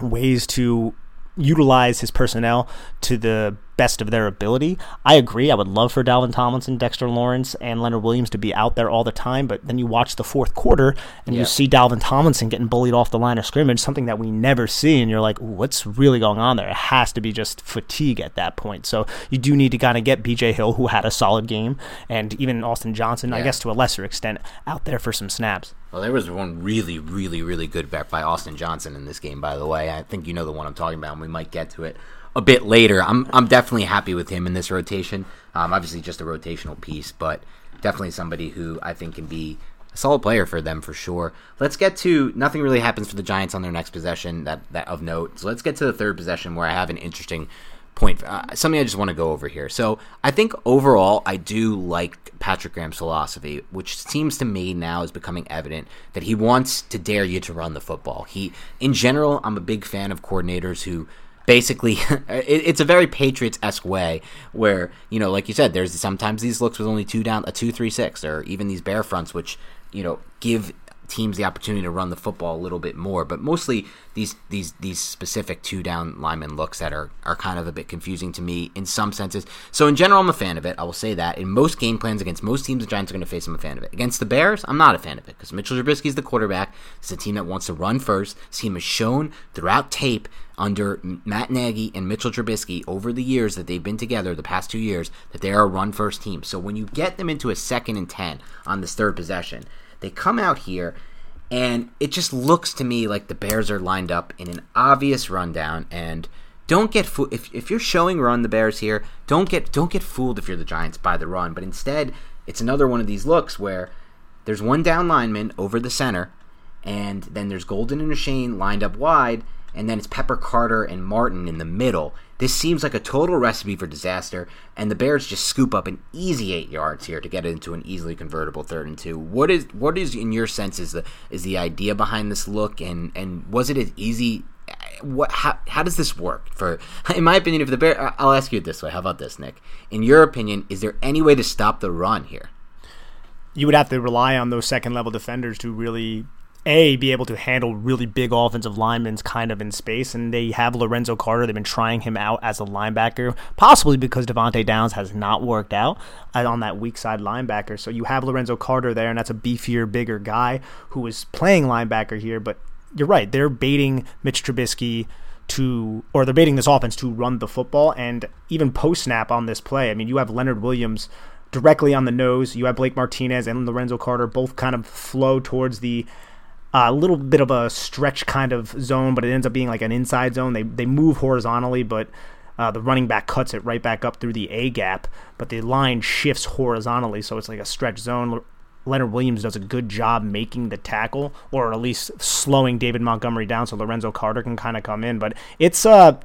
ways to utilize his personnel to the best of their ability. I agree. I would love for Dalvin Tomlinson, Dexter Lawrence, and Leonard Williams to be out there all the time, but then you watch the fourth quarter and yeah. you see Dalvin Tomlinson getting bullied off the line of scrimmage, something that we never see, and you're like, what's really going on there? It has to be just fatigue at that point. So you do need to kind of get BJ Hill, who had a solid game, and even Austin Johnson, yeah. I guess to a lesser extent, out there for some snaps. Well, there was one really, really, really good bet by Austin Johnson in this game, by the way. I think you know the one I'm talking about, and we might get to it a bit later. I'm I'm definitely happy with him in this rotation. Um, obviously, just a rotational piece, but definitely somebody who I think can be a solid player for them for sure. Let's get to nothing really happens for the Giants on their next possession that that of note. So let's get to the third possession where I have an interesting point, uh, something I just want to go over here. So I think overall, I do like Patrick Graham's philosophy, which seems to me now is becoming evident that he wants to dare you to run the football. He, in general, I'm a big fan of coordinators who basically it's a very patriots esque way where you know like you said there's sometimes these looks with only two down a two three six or even these bear fronts which you know give teams the opportunity to run the football a little bit more. But mostly these these these specific two down lineman looks that are are kind of a bit confusing to me in some senses. So in general, I'm a fan of it. I will say that in most game plans against most teams, the Giants are going to face. I'm a fan of it. Against the Bears, I'm not a fan of it because Mitchell Trubisky is the quarterback. It's a team that wants to run first. This team has shown throughout tape under Matt Nagy and Mitchell Trubisky over the years that they've been together, the past two years, that they are a run first team. So when you get them into a second and 10 on this third possession, they come out here, and it just looks to me like the Bears are lined up in an obvious rundown. And don't get fo- if if you're showing run the Bears here, don't get don't get fooled if you're the Giants by the run. But instead, it's another one of these looks where there's one down lineman over the center, and then there's Golden and Shane lined up wide, and then it's Pepper Carter and Martin in the middle. This seems like a total recipe for disaster, and the Bears just scoop up an easy eight yards here to get into an easily convertible third and two. What is what is in your sense is the is the idea behind this look, and and was it as easy? What how how does this work? For in my opinion, if the Bear, I'll ask you this way. How about this, Nick? In your opinion, is there any way to stop the run here? You would have to rely on those second level defenders to really a be able to handle really big offensive linemen kind of in space, and they have Lorenzo Carter. They've been trying him out as a linebacker, possibly because Devante Downs has not worked out on that weak side linebacker. So you have Lorenzo Carter there, and that's a beefier, bigger guy who is playing linebacker here. But you're right; they're baiting Mitch Trubisky to, or they're baiting this offense to run the football, and even post snap on this play. I mean, you have Leonard Williams directly on the nose. You have Blake Martinez and Lorenzo Carter both kind of flow towards the a little bit of a stretch kind of zone, but it ends up being like an inside zone. They they move horizontally, but uh, the running back cuts it right back up through the A gap, but the line shifts horizontally, so it's like a stretch zone. Leonard Williams does a good job making the tackle, or at least slowing David Montgomery down, so Lorenzo Carter can kind of come in. But it's uh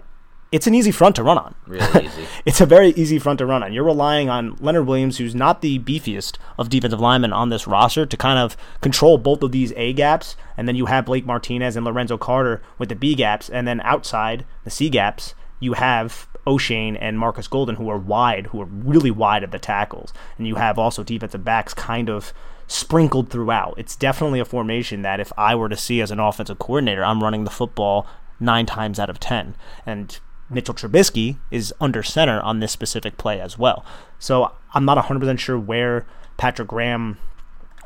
it's an easy front to run on. Really easy. it's a very easy front to run on. You're relying on Leonard Williams, who's not the beefiest of defensive linemen on this roster, to kind of control both of these A gaps, and then you have Blake Martinez and Lorenzo Carter with the B gaps, and then outside the C gaps, you have Oshane and Marcus Golden, who are wide, who are really wide at the tackles, and you have also defensive backs kind of sprinkled throughout. It's definitely a formation that if I were to see as an offensive coordinator, I'm running the football nine times out of ten, and Mitchell Trubisky is under center on this specific play as well. So I'm not 100% sure where Patrick Graham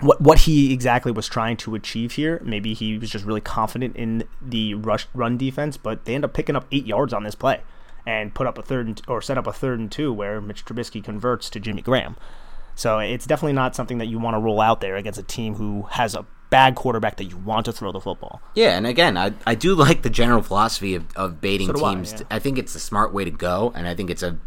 what what he exactly was trying to achieve here. Maybe he was just really confident in the rush run defense, but they end up picking up 8 yards on this play and put up a third and, or set up a third and 2 where Mitch Trubisky converts to Jimmy Graham. So it's definitely not something that you want to roll out there against a team who has a bad quarterback that you want to throw the football. Yeah, and again, I, I do like the general philosophy of, of baiting So do I, teams. yeah. I think it's a smart way to go, and I think it's a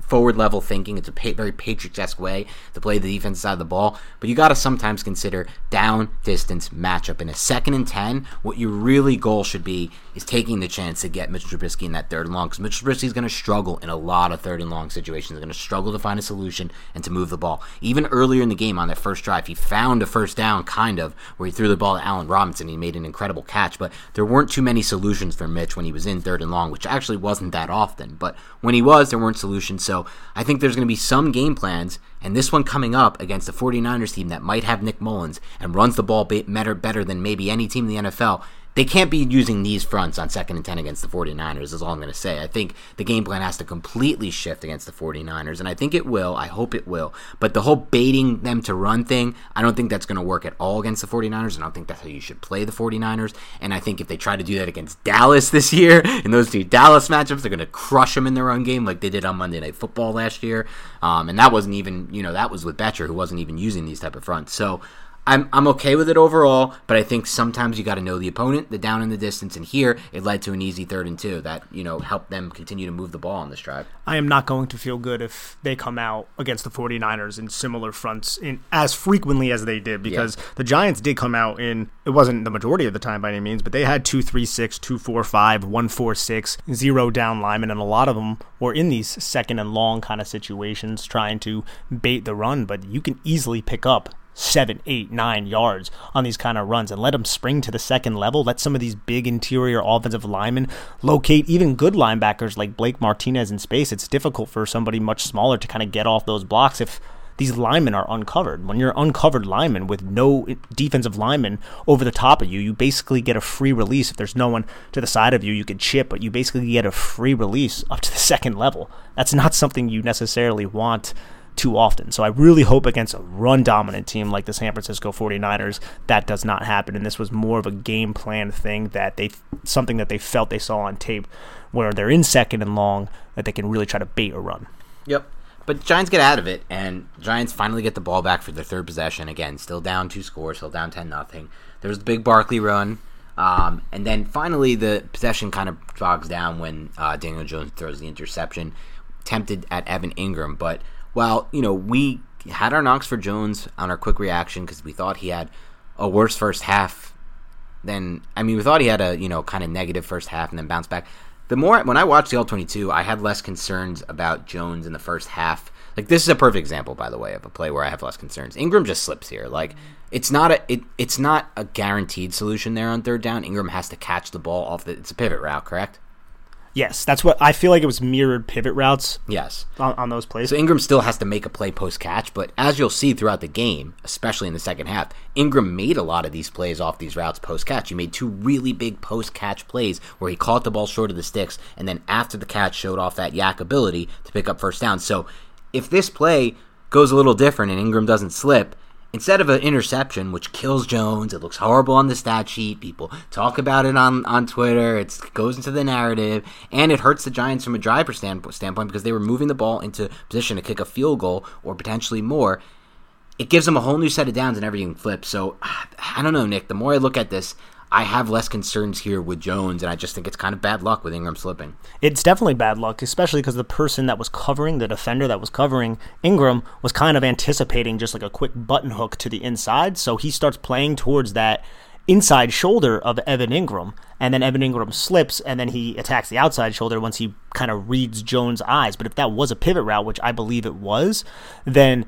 forward level thinking. It's a pa- very Patriots esque way to play the defense side of the ball. But you got to sometimes consider down distance matchup. In a second and 10, what your really goal should be is taking the chance to get Mitchell Trubisky in that third and long, because Mitchell Trubisky is going to struggle in a lot of third and long situations. They're going to struggle to find a solution and to move the ball. Even earlier in the game on that first drive, he found a first down, kind of, where he threw the ball to Allen Robinson. He made an incredible catch, but there weren't too many solutions for Mitch when he was in third and long, which actually wasn't that often. But when he was, there weren't solutions. So I think there's going to be some game plans, and this one coming up against the 49ers team that might have Nick Mullens and runs the ball better, better than maybe any team in the NFL. They can't be using these fronts on second and 10 against the 49ers, is all I'm going to say. I think the game plan has to completely shift against the 49ers, and I think it will. I hope it will. But the whole baiting them to run thing, I don't think that's going to work at all against the 49ers, and I don't think that's how you should play the 49ers. And I think if they try to do that against Dallas this year, in those two Dallas matchups, they're going to crush them in their run game like they did on Monday Night Football last year. Um, and that wasn't even, you know, that was with Bettcher, who wasn't even using these type of fronts. So I'm I'm okay with it overall, but I think sometimes you got to know the opponent, the down in the distance, and here it led to an easy third and two that you know helped them continue to move the ball on this drive. I am not going to feel good if they come out against the 49ers in similar fronts in as frequently as they did because the Giants did come out in it wasn't the majority of the time by any means, but they had 236, 245, 146, zero down linemen and a lot of them were in these second and long kind of situations trying to bait the run, but you can easily pick up seven, eight, nine yards on these kind of runs and let them spring to the second level. Let some of these big interior offensive linemen locate even good linebackers like Blake Martinez in space. It's difficult for somebody much smaller to kind of get off those blocks if these linemen are uncovered. When you're uncovered lineman with no defensive lineman over the top of you, you basically get a free release. If there's no one to the side of you, you can chip, but you basically get a free release up to the second level. That's not something you necessarily want too often. So I really hope against a run dominant team like the San Francisco 49ers that does not happen and this was more of a game plan thing that they something that they felt they saw on tape where they're in second and long that they can really try to bait a run. Yep. But Giants get out of it, and Giants finally get the ball back for their third possession. Again, still down two scores, still down ten nothing. There's the big Barkley run, um, and then finally the possession kind of bogs down when uh, Daniel Jones throws the interception, tempted at Evan Engram. But while you know we had our knocks for Jones on our quick reaction because we thought he had a worse first half than I mean we thought he had a you know kind of negative first half and then bounced back. The more when I watched the L twenty two, I had less concerns about Jones in the first half. Like this is a perfect example, by the way, of a play where I have less concerns. Engram just slips here. Like it's not a it, it's not a guaranteed solution there on third down. Engram has to catch the ball off the. It's a pivot route, correct? Yes, that's what I feel like it was mirrored pivot routes Yes. on, on those plays. So Engram still has to make a play post catch, but as you'll see throughout the game, especially in the second half, Engram made a lot of these plays off these routes post catch. He made two really big post catch plays where he caught the ball short of the sticks, and then after the catch showed off that YAC ability to pick up first down. So if this play goes a little different and Engram doesn't slip, instead of an interception, which kills Jones, it looks horrible on the stat sheet. People talk about it on, on Twitter. It goes into the narrative, and it hurts the Giants from a driver stand, standpoint because they were moving the ball into position to kick a field goal or potentially more. It gives them a whole new set of downs and everything flips. So I don't know, Nick. The more I look at this, I have less concerns here with Jones, and I just think it's kind of bad luck with Engram slipping. It's definitely bad luck, especially because the person that was covering, the defender that was covering Engram, was kind of anticipating just like a quick button hook to the inside. So he starts playing towards that inside shoulder of Evan Engram, and then Evan Engram slips, and then he attacks the outside shoulder once he kind of reads Jones' eyes. But if that was a pivot route, which I believe it was, then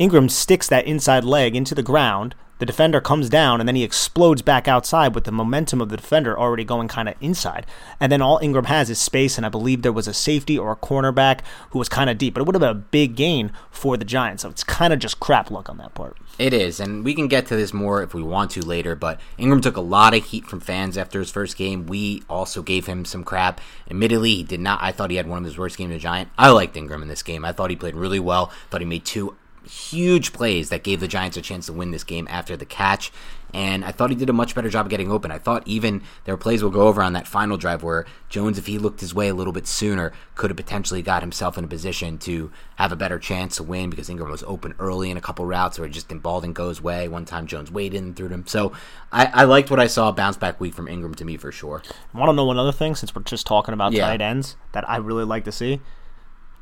Engram sticks that inside leg into the ground. The defender comes down and then he explodes back outside with the momentum of the defender already going kind of inside. And then all Engram has is space, and I believe there was a safety or a cornerback who was kind of deep, but it would have been a big gain for the Giants. So it's kind of just crap luck on that part. It is, and we can get to this more if we want to later. But Engram took a lot of heat from fans after his first game. We also gave him some crap. Admittedly, he did not. I thought he had one of his worst games as a Giant. I liked Engram in this game. I thought he played really well. Thought he made two huge plays that gave the Giants a chance to win this game after the catch. And I thought he did a much better job of getting open. I thought even their plays we'll go over on that final drive where Jones, if he looked his way a little bit sooner, could have potentially got himself in a position to have a better chance to win because Engram was open early in a couple routes where it just didn't ball didn't go his way. One time Jones waited and threw him. So I, I liked what I saw bounce back week from Engram to me for sure. I want to know one other thing since we're just talking about Yeah. tight ends that I really like to see?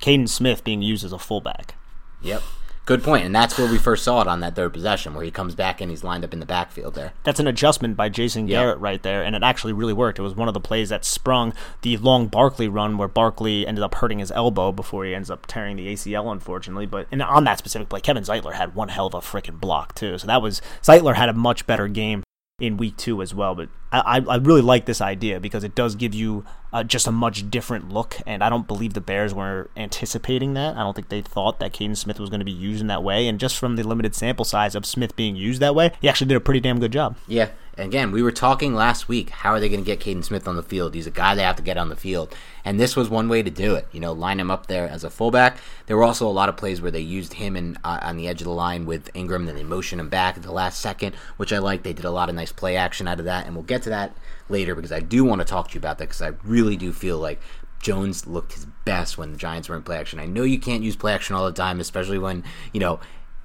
Kaden Smith being used as a fullback. Yep. Good point. And that's where we first saw it on that third possession where he comes back and he's lined up in the backfield there. That's an adjustment by Jason Yeah. Garrett right there, and it actually really worked. It was one of the plays that sprung the long Barkley run where Barkley ended up hurting his elbow before he ends up tearing the ACL, unfortunately. But and on that specific play, Kevin Zeitler had one hell of a freaking block too. So that was Zeitler had a much better game in week two as well. But I, I, really like this idea because it does give you uh, just a much different look, and I don't believe the Bears were anticipating that. I don't think they thought that Kaden Smith was going to be used in that way, and just from the limited sample size of Smith being used that way, he actually did a pretty damn good job. Yeah. Again, we were talking last week. How are they going to get Kaden Smith on the field? He's a guy they have to get on the field. And this was one way to do it. You know, line him up there as a fullback. There were also a lot of plays where they used him in, uh, on the edge of the line with Engram, then they motioned him back at the last second, which I like. They did a lot of nice play action out of that. And we'll get to that later because I do want to talk to you about that because I really do feel like Jones looked his best when the Giants were in play action. I know you can't use play action all the time, especially when, you know,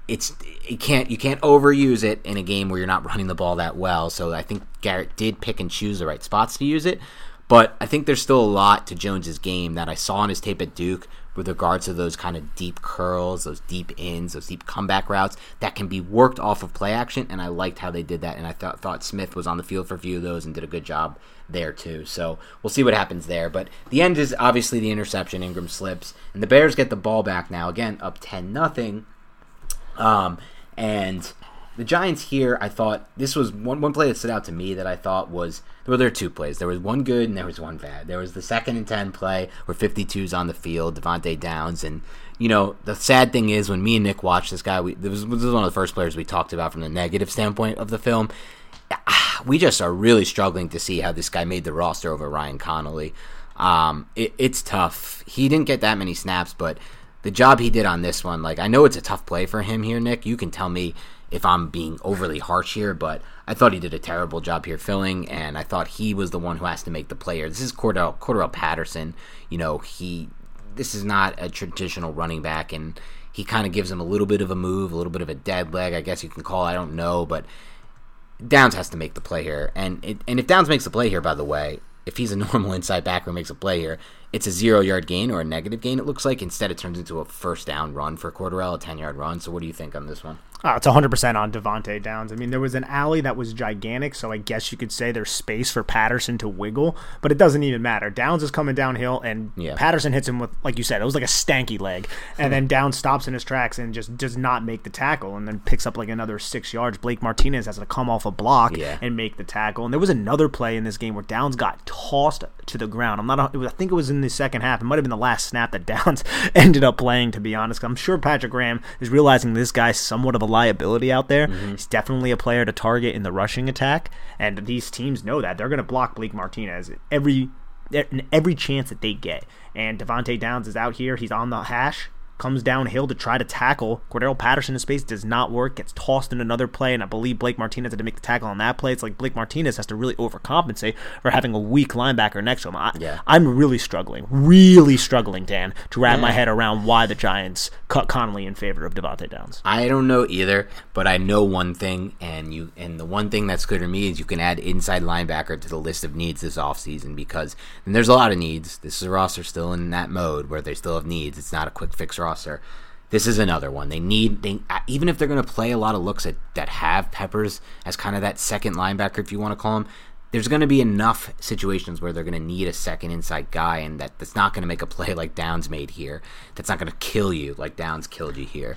it's it can't you can't overuse it in a game where you're not running the ball that well. So I think Garrett did pick and choose the right spots to use it. But I think there's still a lot to Jones's game that I saw on his tape at Duke with regards to those kind of deep curls, those deep ins, those deep comeback routes that can be worked off of play action. And I liked how they did that. And I thought thought Smith was on the field for a few of those and did a good job there too. So we'll see what happens there. But the end is obviously the interception. Engram slips, and the Bears get the ball back now again, up ten nothing. Um, and the Giants here, I thought this was one one play that stood out to me that I thought was well, there were two plays. There was one good and there was one bad. There was the second and ten play where 52's on the field, Devante Downs, and you know the sad thing is when me and Nick watched this guy, we this was, this was one of the first players we talked about from the negative standpoint of the film. Ah, We just are really struggling to see how this guy made the roster over Ryan Connelly. Um, it, it's tough. He didn't get that many snaps, but the job he did on this one, like I know it's a tough play for him here, Nick. You can tell me if I'm being overly harsh here, but I thought he did a terrible job here filling, and I thought he was the one who has to make the player. This is Cordell Cordell Patterson. You know, he this is not a traditional running back, and he kind of gives him a little bit of a move, a little bit of a dead leg, I guess you can call. it. I don't know, but Downs has to make the play here, and it, and if Downs makes the play here, by the way, if he's a normal inside backer who makes a play here, it's a zero yard gain or a negative gain. It looks like instead it turns into a first down run for Cordell, a ten yard run. So what do you think on this one? Uh, it's 100% on Devante Downs. I mean, there was an alley that was gigantic, so I guess you could say there's space for Patterson to wiggle, but it doesn't even matter. Downs is coming downhill, and Yeah. Patterson hits him with, like you said, it was like a stanky leg, and then Downs stops in his tracks and just does not make the tackle, and then picks up like another six yards. Blake Martinez has to come off a block Yeah. and make the tackle. And there was another play in this game where Downs got tossed to the ground. I'm not. It was, I think it was in the second half. It might have been the last snap that Downs ended up playing. To be honest, I'm sure Patrick Graham is realizing this guy's somewhat of a liability out there. Mm-hmm. He's definitely a player to target in the rushing attack, and these teams know that they're going to block Blake Martinez every every chance that they get. And Devante Downs is out here. He's on the hash comes downhill to try to tackle. Cordarrelle Patterson in space does not work, gets tossed in another play, and I believe Blake Martinez had to make the tackle on that play. It's like Blake Martinez has to really overcompensate for having a weak linebacker next to him. I, Yeah. I'm really struggling, really struggling, Dan, to wrap my head around why the Giants cut Connelly in favor of Devante Downs. I don't know either, but I know one thing, and you and the one thing that's good for me is you can add inside linebacker to the list of needs this offseason because and there's a lot of needs. This is a roster still in that mode where they still have needs. It's not a quick fix roster. This is another one. They need they uh, even if they're going to play a lot of looks at that have Peppers as kind of that second linebacker if you want to call him. There's going to be enough situations where they're going to need a second inside guy, and that, that's not going to make a play like Downs made here. That's not going to kill you like Downs killed you here.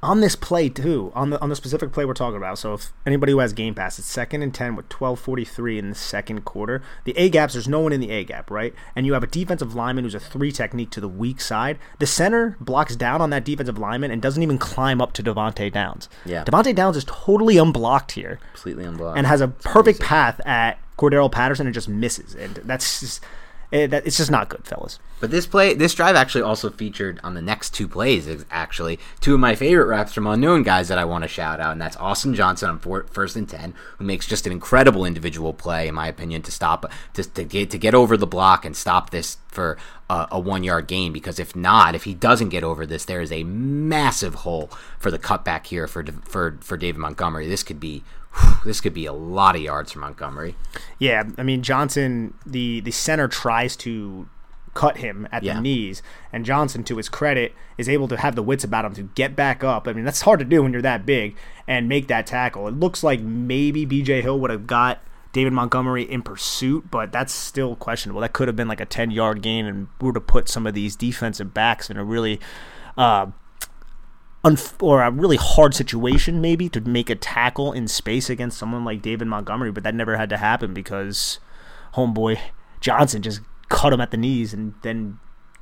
On this play too, on the on the specific play we're talking about. So if anybody who has Game Pass, it's second and ten with twelve forty three in the second quarter. The A gaps, there's no one in the A gap, right? And you have a defensive lineman who's a three technique to the weak side. The center blocks down on that defensive lineman and doesn't even climb up to Devante Downs. Yeah. Devante Downs is totally unblocked here completely unblocked. and has a perfect path at Cordarrelle Patterson and just misses. And that's just, It, that, it's just not good, fellas. But this play, this drive actually also featured on the next two plays. Actually, two of my favorite reps from unknown guys that I want to shout out, and that's Austin Johnson on four, first and ten, who makes just an incredible individual play, in my opinion, to stop to, to get to get over the block and stop this for a, a one yard gain. Because if not, if he doesn't get over this, there is a massive hole for the cutback here for for for David Montgomery. This could be this could be a lot of yards for Montgomery. Yeah, I mean Johnson, the the center tries to cut him at yeah. the knees. And Johnson, to his credit, is able to have the wits about him to get back up. I mean, that's hard to do when you're that big and make that tackle. It looks like maybe BJ Hill would have got David Montgomery in pursuit, but that's still questionable. That could have been like a 10 yard gain and would have put some of these defensive backs in a really. Uh, or a really hard situation maybe to make a tackle in space against someone like David Montgomery, but that never had to happen because homeboy Johnson just cut him at the knees, and then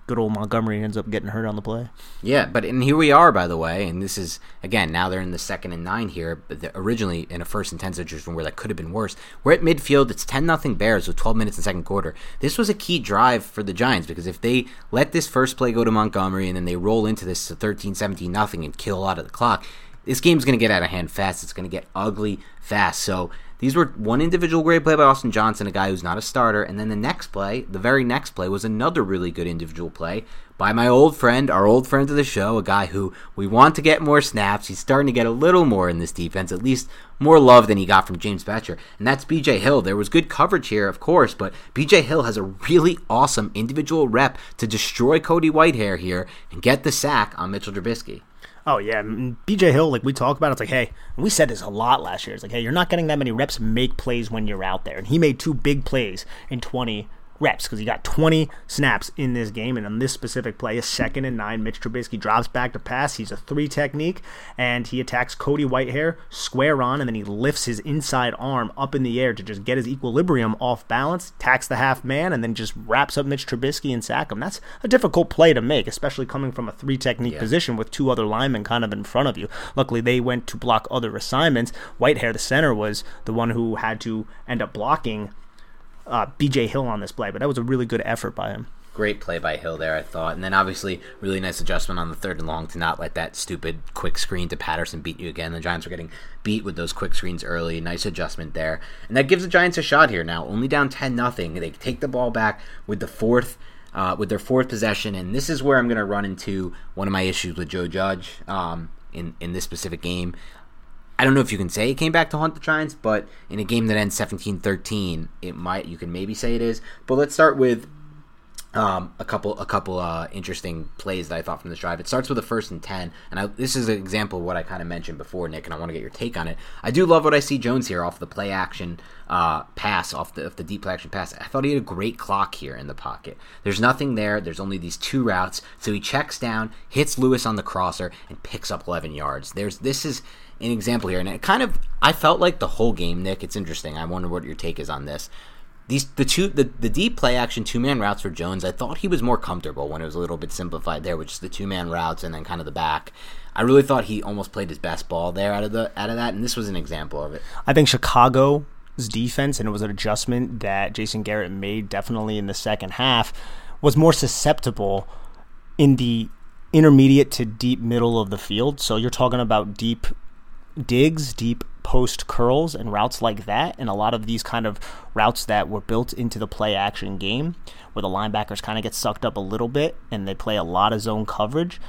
good old Montgomery ends up getting hurt on the play. Yeah, but and here we are, by the way, and this is again now they're in the second and nine here, but originally in a first and ten situation where that could have been worse. We're at midfield. It's ten nothing Bears with twelve minutes in second quarter. This was a key drive for the Giants because if they let this first play go to Montgomery and then they roll into this 13 17 nothing and kill a lot of the clock, this game's going to get out of hand fast. It's going to get ugly fast. So these were one individual great play by Austin Johnson, a guy who's not a starter, and then the next play, the very next play, was another really good individual play by my old friend, our old friend of the show, a guy who we want to get more snaps. He's starting to get a little more in this defense, at least more love than he got from James Bettcher, and that's BJ Hill. There was good coverage here, of course, but BJ Hill has a really awesome individual rep to destroy Cody Whitehair here and get the sack on Mitchell Trubisky. Oh yeah, BJ Hill, like we talk about, it, it's like, hey, we said this a lot last year. It's like, hey, you're not getting that many reps. Make plays when you're out there, and he made two big plays in 20 reps because he got 20 snaps in this game. And on this specific play, a second and nine, Mitch Trubisky drops back to pass. He's a three technique, and he attacks Cody Whitehair square on, and then he lifts his inside arm up in the air to just get his equilibrium off balance, tacks the half man, and then just wraps up Mitch Trubisky and sack him. That's a difficult play to make, especially coming from a three technique yeah. position with two other linemen kind of in front of you. Luckily, they went to block other assignments. Whitehair, the center, was the one who had to end up blocking uh, BJ Hill on this play, but that was a really good effort by him. Great play by Hill there, I thought. And then obviously, really nice adjustment on the third and long to not let that stupid quick screen to Patterson beat you again. The Giants were getting beat with those quick screens early. Nice adjustment there. And that gives the Giants a shot here now. Only down 10 nothing. They take the ball back with the fourth. Uh, with their fourth possession, and this is where I'm going to run into one of my issues with Joe Judge um, in in this specific game. I don't know if you can say it came back to haunt the Giants, but in a game that ends 17-13, it might you can maybe say it is. But let's start with um, a couple a couple uh, interesting plays that I thought from this drive. It starts with a first and ten, and I, this is an example of what I kind of mentioned before, Nick, and I want to get your take on it. I do love what I see Jones here off the play action uh, pass, off the, off the deep play action pass. I thought he had a great clock here in the pocket. There's nothing there. There's only these two routes, so he checks down, hits Lewis on the crosser, and picks up 11 yards. There's this is an example here, and it kind of I felt like the whole game, Nick. It's interesting. I wonder what your take is on this. These the two the, the deep play action two man routes for Jones. I thought he was more comfortable when it was a little bit simplified there, with just the two man routes and then kind of the back. I really thought he almost played his best ball there out of the out of that, and this was an example of it. I think Chicago's defense, and it was an adjustment that Jason Garrett made definitely in the second half, was more susceptible in the intermediate to deep middle of the field. So you're talking about deep digs, deep post curls, and routes like that, and a lot of these kind of routes that were built into the play action game, where the linebackers kind of get sucked up a little bit and they play a lot of zone coverage,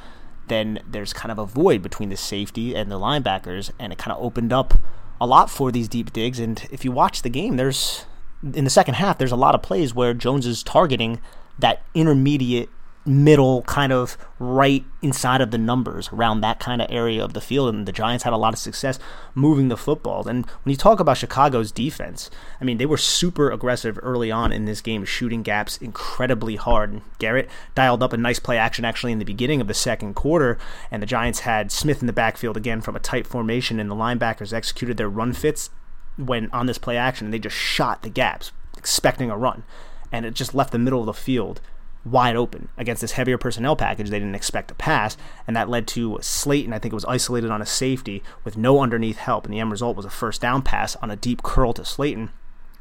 then there's kind of a void between the safety and the linebackers, and it kind of opened up a lot for these deep digs. And if you watch the game, there's in the second half, there's a lot of plays where Jones is targeting that intermediate middle kind of right inside of the numbers around that kind of area of the field and the Giants had a lot of success moving the football. And when you talk about Chicago's defense I mean they were super aggressive early on in this game shooting gaps incredibly hard. Garrett dialed up a nice play action actually in the beginning of the second quarter and the Giants had Smith in the backfield again from a tight formation and the linebackers executed their run fits when on this play action and they just shot the gaps expecting a run. And it just left the middle of the field wide open against this heavier personnel package they didn't expect to pass, and that led to Slayton, I think it was isolated on a safety with no underneath help, and the end result was a first down pass on a deep curl to Slayton.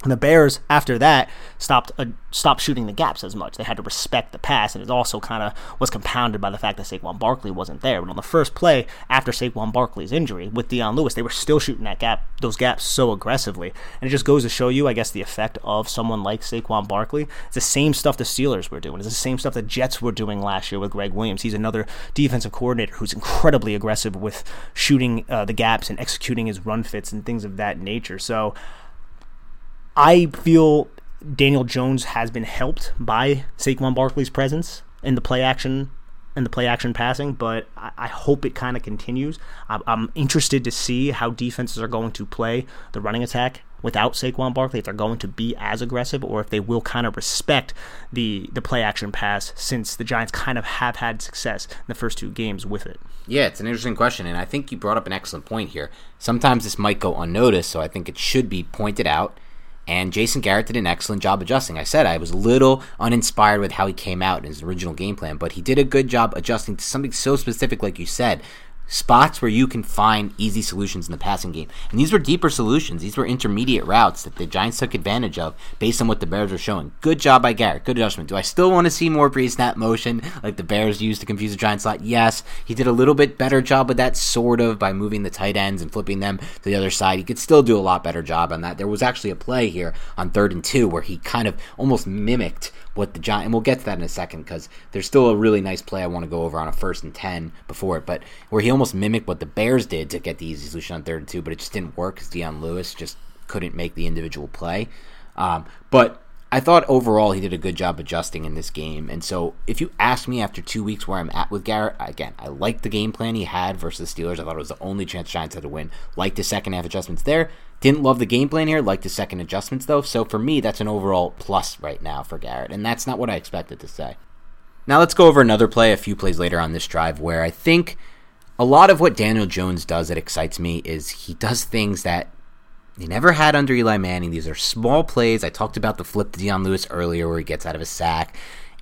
And the Bears, after that, stopped uh, stopped shooting the gaps as much. They had to respect the pass, and it also kind of was compounded by the fact that Saquon Barkley wasn't there. But on the first play after Saquon Barkley's injury with Dion Lewis, they were still shooting that gap, those gaps so aggressively, and it just goes to show you, I guess, the effect of someone like Saquon Barkley. It's the same stuff the Steelers were doing. It's the same stuff the Jets were doing last year with Gregg Williams. He's another defensive coordinator who's incredibly aggressive with shooting uh, the gaps and executing his run fits and things of that nature. So. I feel Daniel Jones has been helped by Saquon Barkley's presence in the play action in the play action passing, but I, I hope it kind of continues. I'm, I'm, interested to see how defenses are going to play the running attack without Saquon Barkley, if they're going to be as aggressive or if they will kind of respect the the play action pass since the Giants kind of have had success in the first two games with it. Yeah, it's an interesting question, and I think you brought up an excellent point here. Sometimes this might go unnoticed, so I think it should be pointed out and Jason Garrett did an excellent job adjusting. I said I was a little uninspired with how he came out in his original game plan, but he did a good job adjusting to something so specific, like you said, spots where you can find easy solutions in the passing game. And these were deeper solutions. These were intermediate routes that the Giants took advantage of based on what the Bears were showing. Good job by Garrett. Good adjustment. Do I still want to see more pre-snap motion like the Bears used to confuse the Giants a lot? Yes. He did a little bit better job with that, sort of, by moving the tight ends and flipping them to the other side. He could still do a lot better job on that. There was actually a play here on third and two where he kind of almost mimicked what the Giants, and we'll get to that in a second because there's still a really nice play I want to go over on a first and 10 before it, but where he almost mimicked what the Bears did to get the easy solution on third and two, but it just didn't work because Dion Lewis just couldn't make the individual play. Um, but I thought overall he did a good job adjusting in this game. And so if you ask me after two weeks where I'm at with Garrett, again, I liked the game plan he had versus the Steelers. I thought it was the only chance Giants had to win. Liked the second half adjustments there. Didn't love the game plan here. Liked the second adjustments though. So for me, that's an overall plus right now for Garrett. And that's not what I expected to say. Now let's go over another play a few plays later on this drive where I think a lot of what Daniel Jones does that excites me is he does things that he never had under Eli Manning. These are small plays. I talked about the flip to Dion Lewis earlier where he gets out of a sack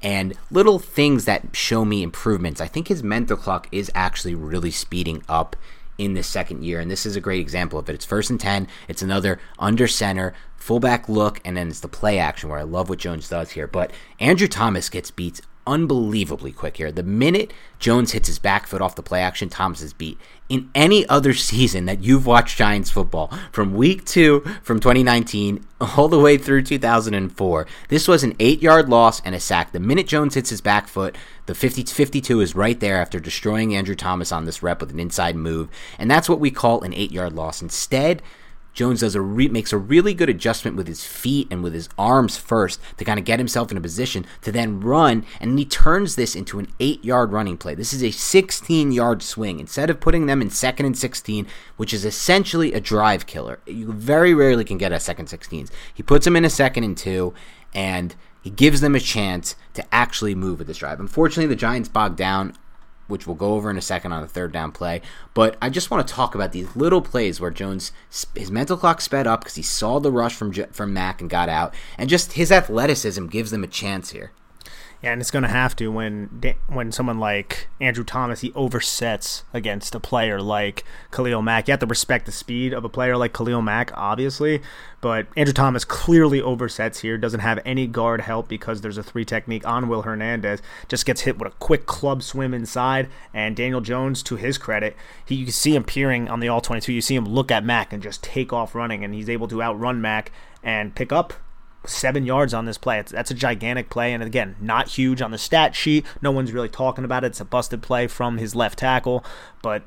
and little things that show me improvements. I think his mental clock is actually really speeding up in this second year, and this is a great example of it. It's first and 10, it's another under center, fullback look, and then it's the play action where I love what Jones does here. But Andrew Thomas gets beat unbelievably quick here. The minute Jones hits his back foot off the play action, Thomas is beat. In any other season that you've watched Giants football, from week two, from 2019, all the way through 2004, this was an eight yard loss and a sack. The minute Jones hits his back foot, the 50 52 is right there after destroying Andrew Thomas on this rep with an inside move. And that's what we call an eight yard loss. Instead, Jones does a re- makes a really good adjustment with his feet and with his arms first to kind of get himself in a position to then run, and he turns this into an eight-yard running play. This is a 16-yard swing instead of putting them in second and 16, which is essentially a drive killer. You very rarely can get a second 16s. He puts them in a second and two, and he gives them a chance to actually move with this drive. Unfortunately, the Giants bogged down which we'll go over in a second on the third down play. But I just want to talk about these little plays where Jones his mental clock sped up because he saw the rush from from Mack and got out, and just his athleticism gives them a chance here. Yeah, and it's going to have to when when someone like Andrew Thomas he oversets against a player like Khalil Mack. You have to respect the speed of a player like Khalil Mack, obviously, but Andrew Thomas clearly oversets here. Doesn't have any guard help because there's a three technique on Will Hernandez. Just gets hit with a quick club swim inside, and Daniel Jones, to his credit, he you can see him peering on the all 22. You see him look at Mack and just take off running, and he's able to outrun Mack and pick up seven yards on this play. It's, that's a gigantic play, and again, not huge on the stat sheet. No one's really talking about it. It's a busted play from his left tackle, but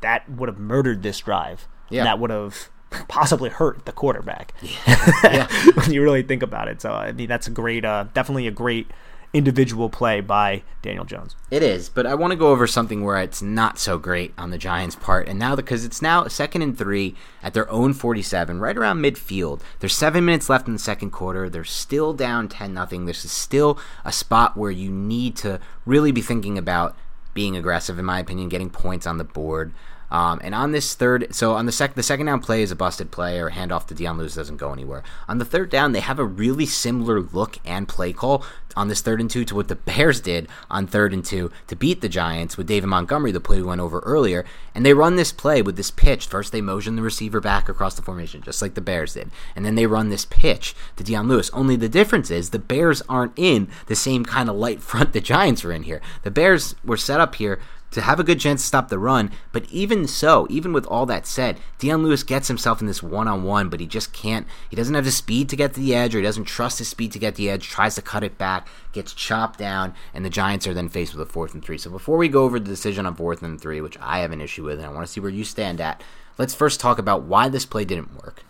that would have murdered this drive. Yeah. That would have possibly hurt the quarterback. Yeah. when you really think about it. So I mean, that's a great, uh, definitely a great individual play by Daniel Jones. It is, but I want to go over something where it's not so great on the Giants' part. And now, because it's now second and three at their own 47, right around midfield. There's seven minutes left in the second quarter. They're still down 10 nothing. This is still a spot where you need to really be thinking about being aggressive, in my opinion, getting points on the board. Um, and on this third, so on the sec, the second down play is a busted play or handoff to Dion Lewis doesn't go anywhere. On the third down, they have a really similar look and play call on this third and two to what the Bears did on third and two to beat the Giants with David Montgomery, the play we went over earlier. And they run this play with this pitch. First, they motion the receiver back across the formation, just like the Bears did. And then they run this pitch to Dion Lewis. Only the difference is the Bears aren't in the same kind of light front the Giants were in here. The Bears were set up here to have a good chance to stop the run. But even so, even with all that said, Dion Lewis gets himself in this one on one, but he just can't. He doesn't have the speed to get to the edge, or he doesn't trust his speed to get the edge, tries to cut it back, gets chopped down, and the Giants are then faced with a fourth and three. So before we go over the decision on fourth and three, which I have an issue with, and I want to see where you stand at, let's first talk about why this play didn't work.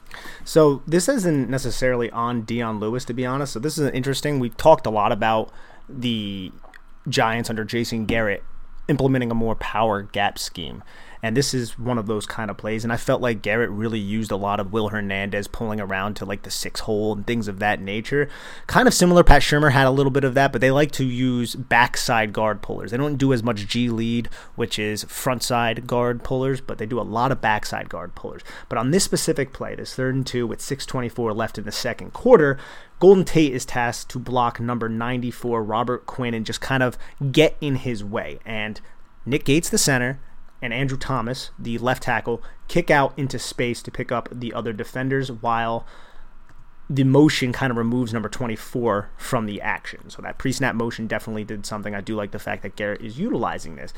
So this isn't necessarily on Dion Lewis, to be honest. So this is interesting. We've talked a lot about the Giants under Jason Garrett implementing a more power gap scheme. And this is one of those kind of plays. And I felt like Garrett really used a lot of Will Hernandez pulling around to like the six hole and things of that nature. Kind of similar. Pat Shurmur had a little bit of that, but they like to use backside guard pullers. They don't do as much G lead, which is front side guard pullers, but they do a lot of backside guard pullers. But on this specific play, this third and two with 6.24 left in the second quarter, Golden Tate is tasked to block number 94, Robert Quinn, and just kind of get in his way. And Nick Gates, the center, and Andrew Thomas, the left tackle, kick out into space to pick up the other defenders while the motion kind of removes number 24 from the action. So that pre snap motion definitely did something. I do like the fact that Garrett is utilizing this.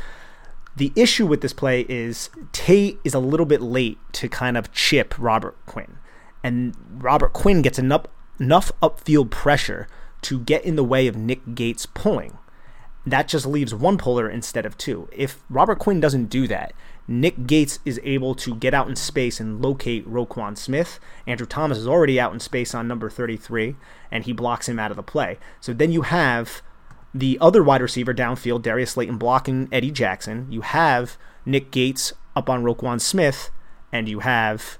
The issue with this play is Tate is a little bit late to kind of chip Robert Quinn. And Robert Quinn gets enough, enough upfield pressure to get in the way of Nick Gates pulling that just leaves one puller instead of two. If Robert Quinn doesn't do that, Nick Gates is able to get out in space and locate Roquan Smith. Andrew Thomas is already out in space on number 33, and he blocks him out of the play. So then you have the other wide receiver downfield, Darius Slayton, blocking Eddie Jackson. You have Nick Gates up on Roquan Smith, and you have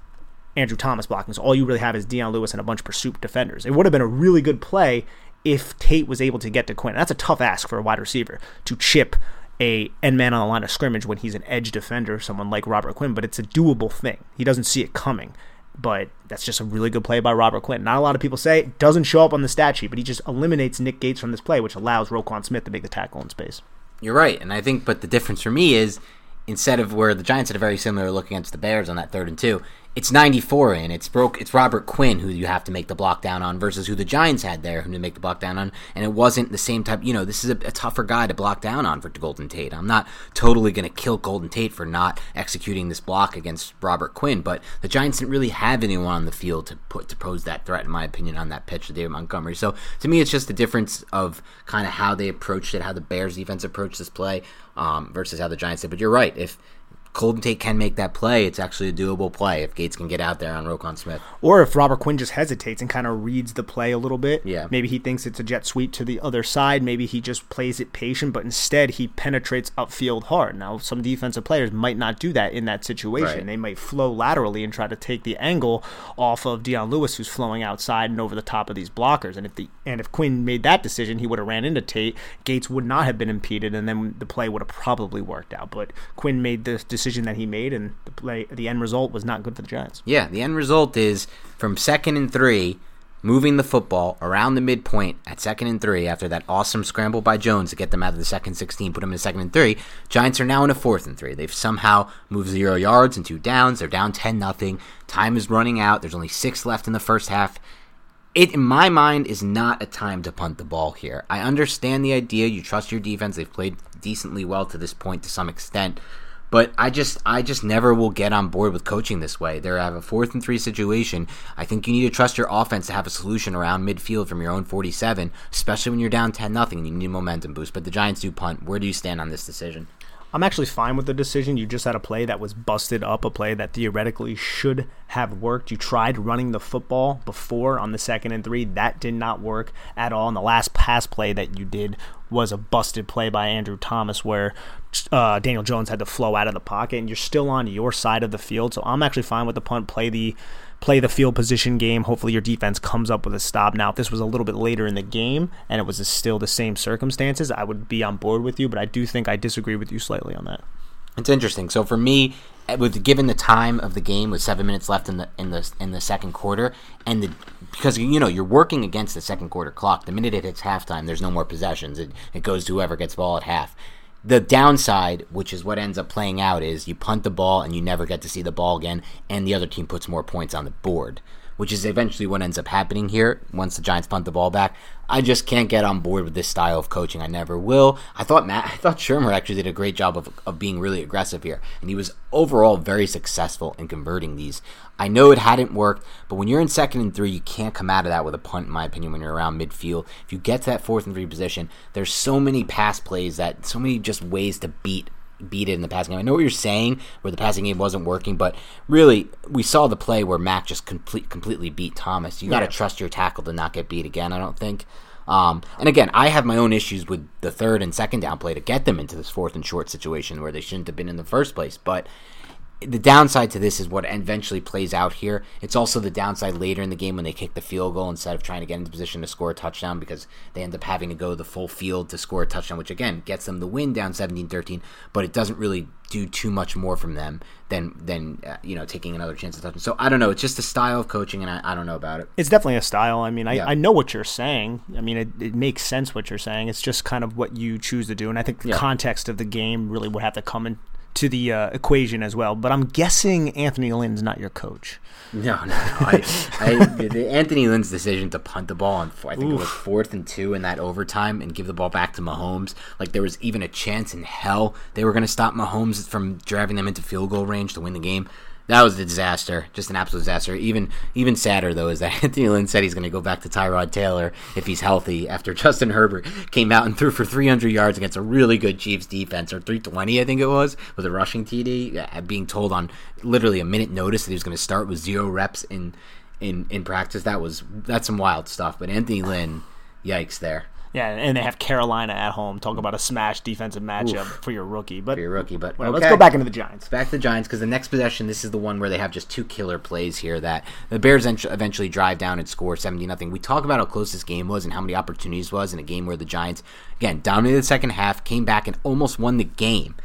Andrew Thomas blocking. So all you really have is Dion Lewis and a bunch of pursuit defenders. It would have been a really good play if Tate was able to get to Quinn. That's a tough ask for a wide receiver to chip a end man on the line of scrimmage when he's an edge defender, someone like Robert Quinn, but it's a doable thing. He doesn't see it coming. But that's just a really good play by Robert Quinn. Not a lot of people say it doesn't show up on the stat sheet, but he just eliminates Nick Gates from this play, which allows Roquan Smith to make the tackle in space. You're right, and I think, but the difference for me is instead of where the Giants had a very similar look against the Bears on that third and two, it's 94 in. It's broke. It's Robert Quinn who you have to make the block down on versus who the Giants had there who to make the block down on, and it wasn't the same type. You know, this is a, a tougher guy to block down on for Golden Tate. I'm not totally going to kill Golden Tate for not executing this block against Robert Quinn, but the Giants didn't really have anyone on the field to put to pose that threat, in my opinion, on that pitch to David Montgomery. So to me, it's just the difference of kind of how they approached it, how the Bears defense approached this play um, versus how the Giants did. But you're right, if Golden Tate can make that play, it's actually a doable play if Gates can get out there on Roquan Smith. Or if Robert Quinn just hesitates and kind of reads the play a little bit. Yeah. Maybe he thinks it's a jet sweep to the other side. Maybe he just plays it patient, but instead he penetrates upfield hard. Now, some defensive players might not do that in that situation. Right. They might flow laterally and try to take the angle off of Dion Lewis, who's flowing outside and over the top of these blockers. And if the and if Quinn made that decision, he would have ran into Tate. Gates would not have been impeded, and then the play would have probably worked out. But Quinn made the decision that he made, and the play, the end result was not good for the Giants. Yeah, the end result is from second and three, moving the football around the midpoint at second and three after that awesome scramble by Jones to get them out of the second 16, put them in second and three. Giants are now in a fourth and three. They've somehow moved zero yards and two downs. They're down 10 nothing. Time is running out. There's only six left in the first half. It, in my mind, is not a time to punt the ball here. I understand the idea. You trust your defense. They've played decently well to this point to some extent. But I just I just never will get on board with coaching this way. They have a fourth and three situation. I think you need to trust your offense to have a solution around midfield from your own 47, especially when you're down 10 nothing you need momentum boost. But the Giants do punt. Where do you stand on this decision? I'm actually fine with the decision. You just had a play that was busted up, a play that theoretically should have worked. You tried running the football before on the second and three. That did not work at all. And the last pass play that you did was a busted play by Andrew Thomas where uh, Daniel Jones had to flow out of the pocket, and you're still on your side of the field. So I'm actually fine with the punt. Play the play the field position game. Hopefully, your defense comes up with a stop. Now, if this was a little bit later in the game and it was still the same circumstances, I would be on board with you. But I do think I disagree with you slightly on that. It's interesting. So for me, eh, with given the time of the game with seven minutes left in the in the in the second quarter, and the because you know you're working against the second quarter clock. The minute it hits halftime, there's no more possessions. It it goes to whoever gets ball at half. The downside, which is what ends up playing out, is you punt the ball and you never get to see the ball again, and the other team puts more points on the board which is eventually what ends up happening here once the Giants punt the ball back. I just can't get on board with this style of coaching. I never will. I thought Matt, I thought Shurmur actually did a great job of, of being really aggressive here, and he was overall very successful in converting these. I know it hadn't worked, but when you're in second and three, you can't come out of that with a punt, in my opinion, when you're around midfield. If you get to that fourth and three position, there's so many pass plays that so many just ways to beat beat it in the passing game. I know what you're saying, where the passing game wasn't working, but really, we saw the play where Mack just complete, completely beat Thomas. You got to yeah. trust your tackle to not get beat again. I don't think. Um, and again, I have my own issues with the third and second down play to get them into this fourth and short situation where they shouldn't have been in the first place. But the downside to this is what eventually plays out here. It's also the downside later in the game when they kick the field goal instead of trying to get into position to score a touchdown because they end up having to go the full field to score a touchdown, which again gets them the win down 17-13, but it doesn't really do too much more from them than than uh, you know taking another chance at touchdown. So I don't know. It's just a style of coaching, and I, I don't know about it. It's definitely a style. I mean, I, yeah. I know what you're saying. I mean, it, it makes sense what you're saying. It's just kind of what you choose to do, and I think the yeah. context of the game really would have to come in to the uh, equation as well. But I'm guessing Anthony Lynn's not your coach. No, no, no. I, I, the Anthony Lynn's decision to punt the ball on, I think Oof. it was fourth and two in that overtime and give the ball back to Mahomes. Like there was even a chance in hell they were going to stop Mahomes from driving them into field goal range to win the game that was a disaster, just an absolute disaster. Even even sadder though is that Anthony Lynn said he's going to go back to Tyrod Taylor if he's healthy after Justin Herbert came out and threw for 300 yards against a really good Chiefs defense, or 320 I think it was, with a rushing TD. Uh, being told on literally a minute notice that he was going to start with zero reps in in in practice. That was that's some wild stuff. But Anthony Lynn, yikes there. Yeah, and they have Carolina at home. Talk about a smash defensive matchup Oof. for your rookie. But for your rookie, but well, okay. let's go back into the Giants. Back to the Giants because the next possession, this is the one where they have just two killer plays here. That the Bears eventually drive down and score seventy nothing. We talk about how close this game was and how many opportunities was in a game where the Giants again dominated the second half, came back and almost won the game.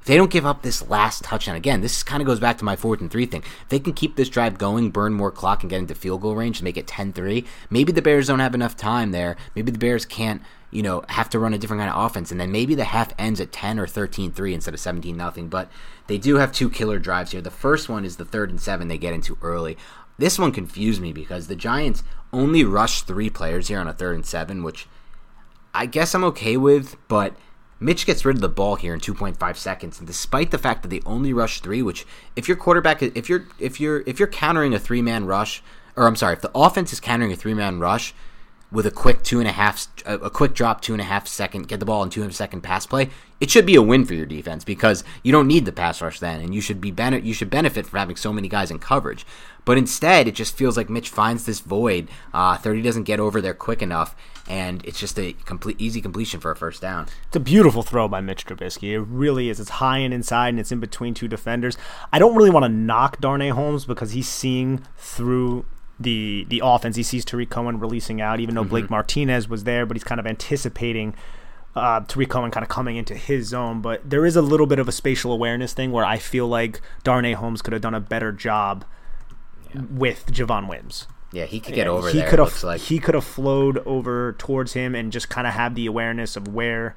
If they don't give up this last touchdown again, this kind of goes back to my fourth and three thing. If they can keep this drive going, burn more clock, and get into field goal range make it 10 3, maybe the Bears don't have enough time there. Maybe the Bears can't you know, have to run a different kind of offense. And then maybe the half ends at 10 or 13 3 instead of 17 nothing. But they do have two killer drives here. The first one is the third and seven they get into early. This one confused me because the Giants only rush three players here on a third and seven, which I guess I'm okay with, but Mitch gets rid of the ball here in 2.5 seconds, and despite the fact that they only rush three, which if your quarterback, if you're if you're if you're countering a three man rush, or I'm sorry, if the offense is countering a three man rush, with a quick two and a half, a quick drop, two and a half second, get the ball in two and a second pass play, it should be a win for your defense because you don't need the pass rush then, and you should be ben- you should benefit from having so many guys in coverage. But instead, it just feels like Mitch finds this void. Uh, Thirty doesn't get over there quick enough, and it's just a complete easy completion for a first down. It's a beautiful throw by Mitch Trubisky. It really is. It's high and inside, and it's in between two defenders. I don't really want to knock Darnay Holmes because he's seeing through the the offense. He sees Tarik Cohen releasing out, even though Blake mm-hmm. Martinez was there, but he's kind of anticipating uh, Tarik Cohen kind of coming into his zone. But there is a little bit of a spatial awareness thing where I feel like Darnay Holmes could have done a better job yeah. with Javon Wims. Yeah, he could get over he there. Could have, like. He could have flowed over towards him and just kind of have the awareness of where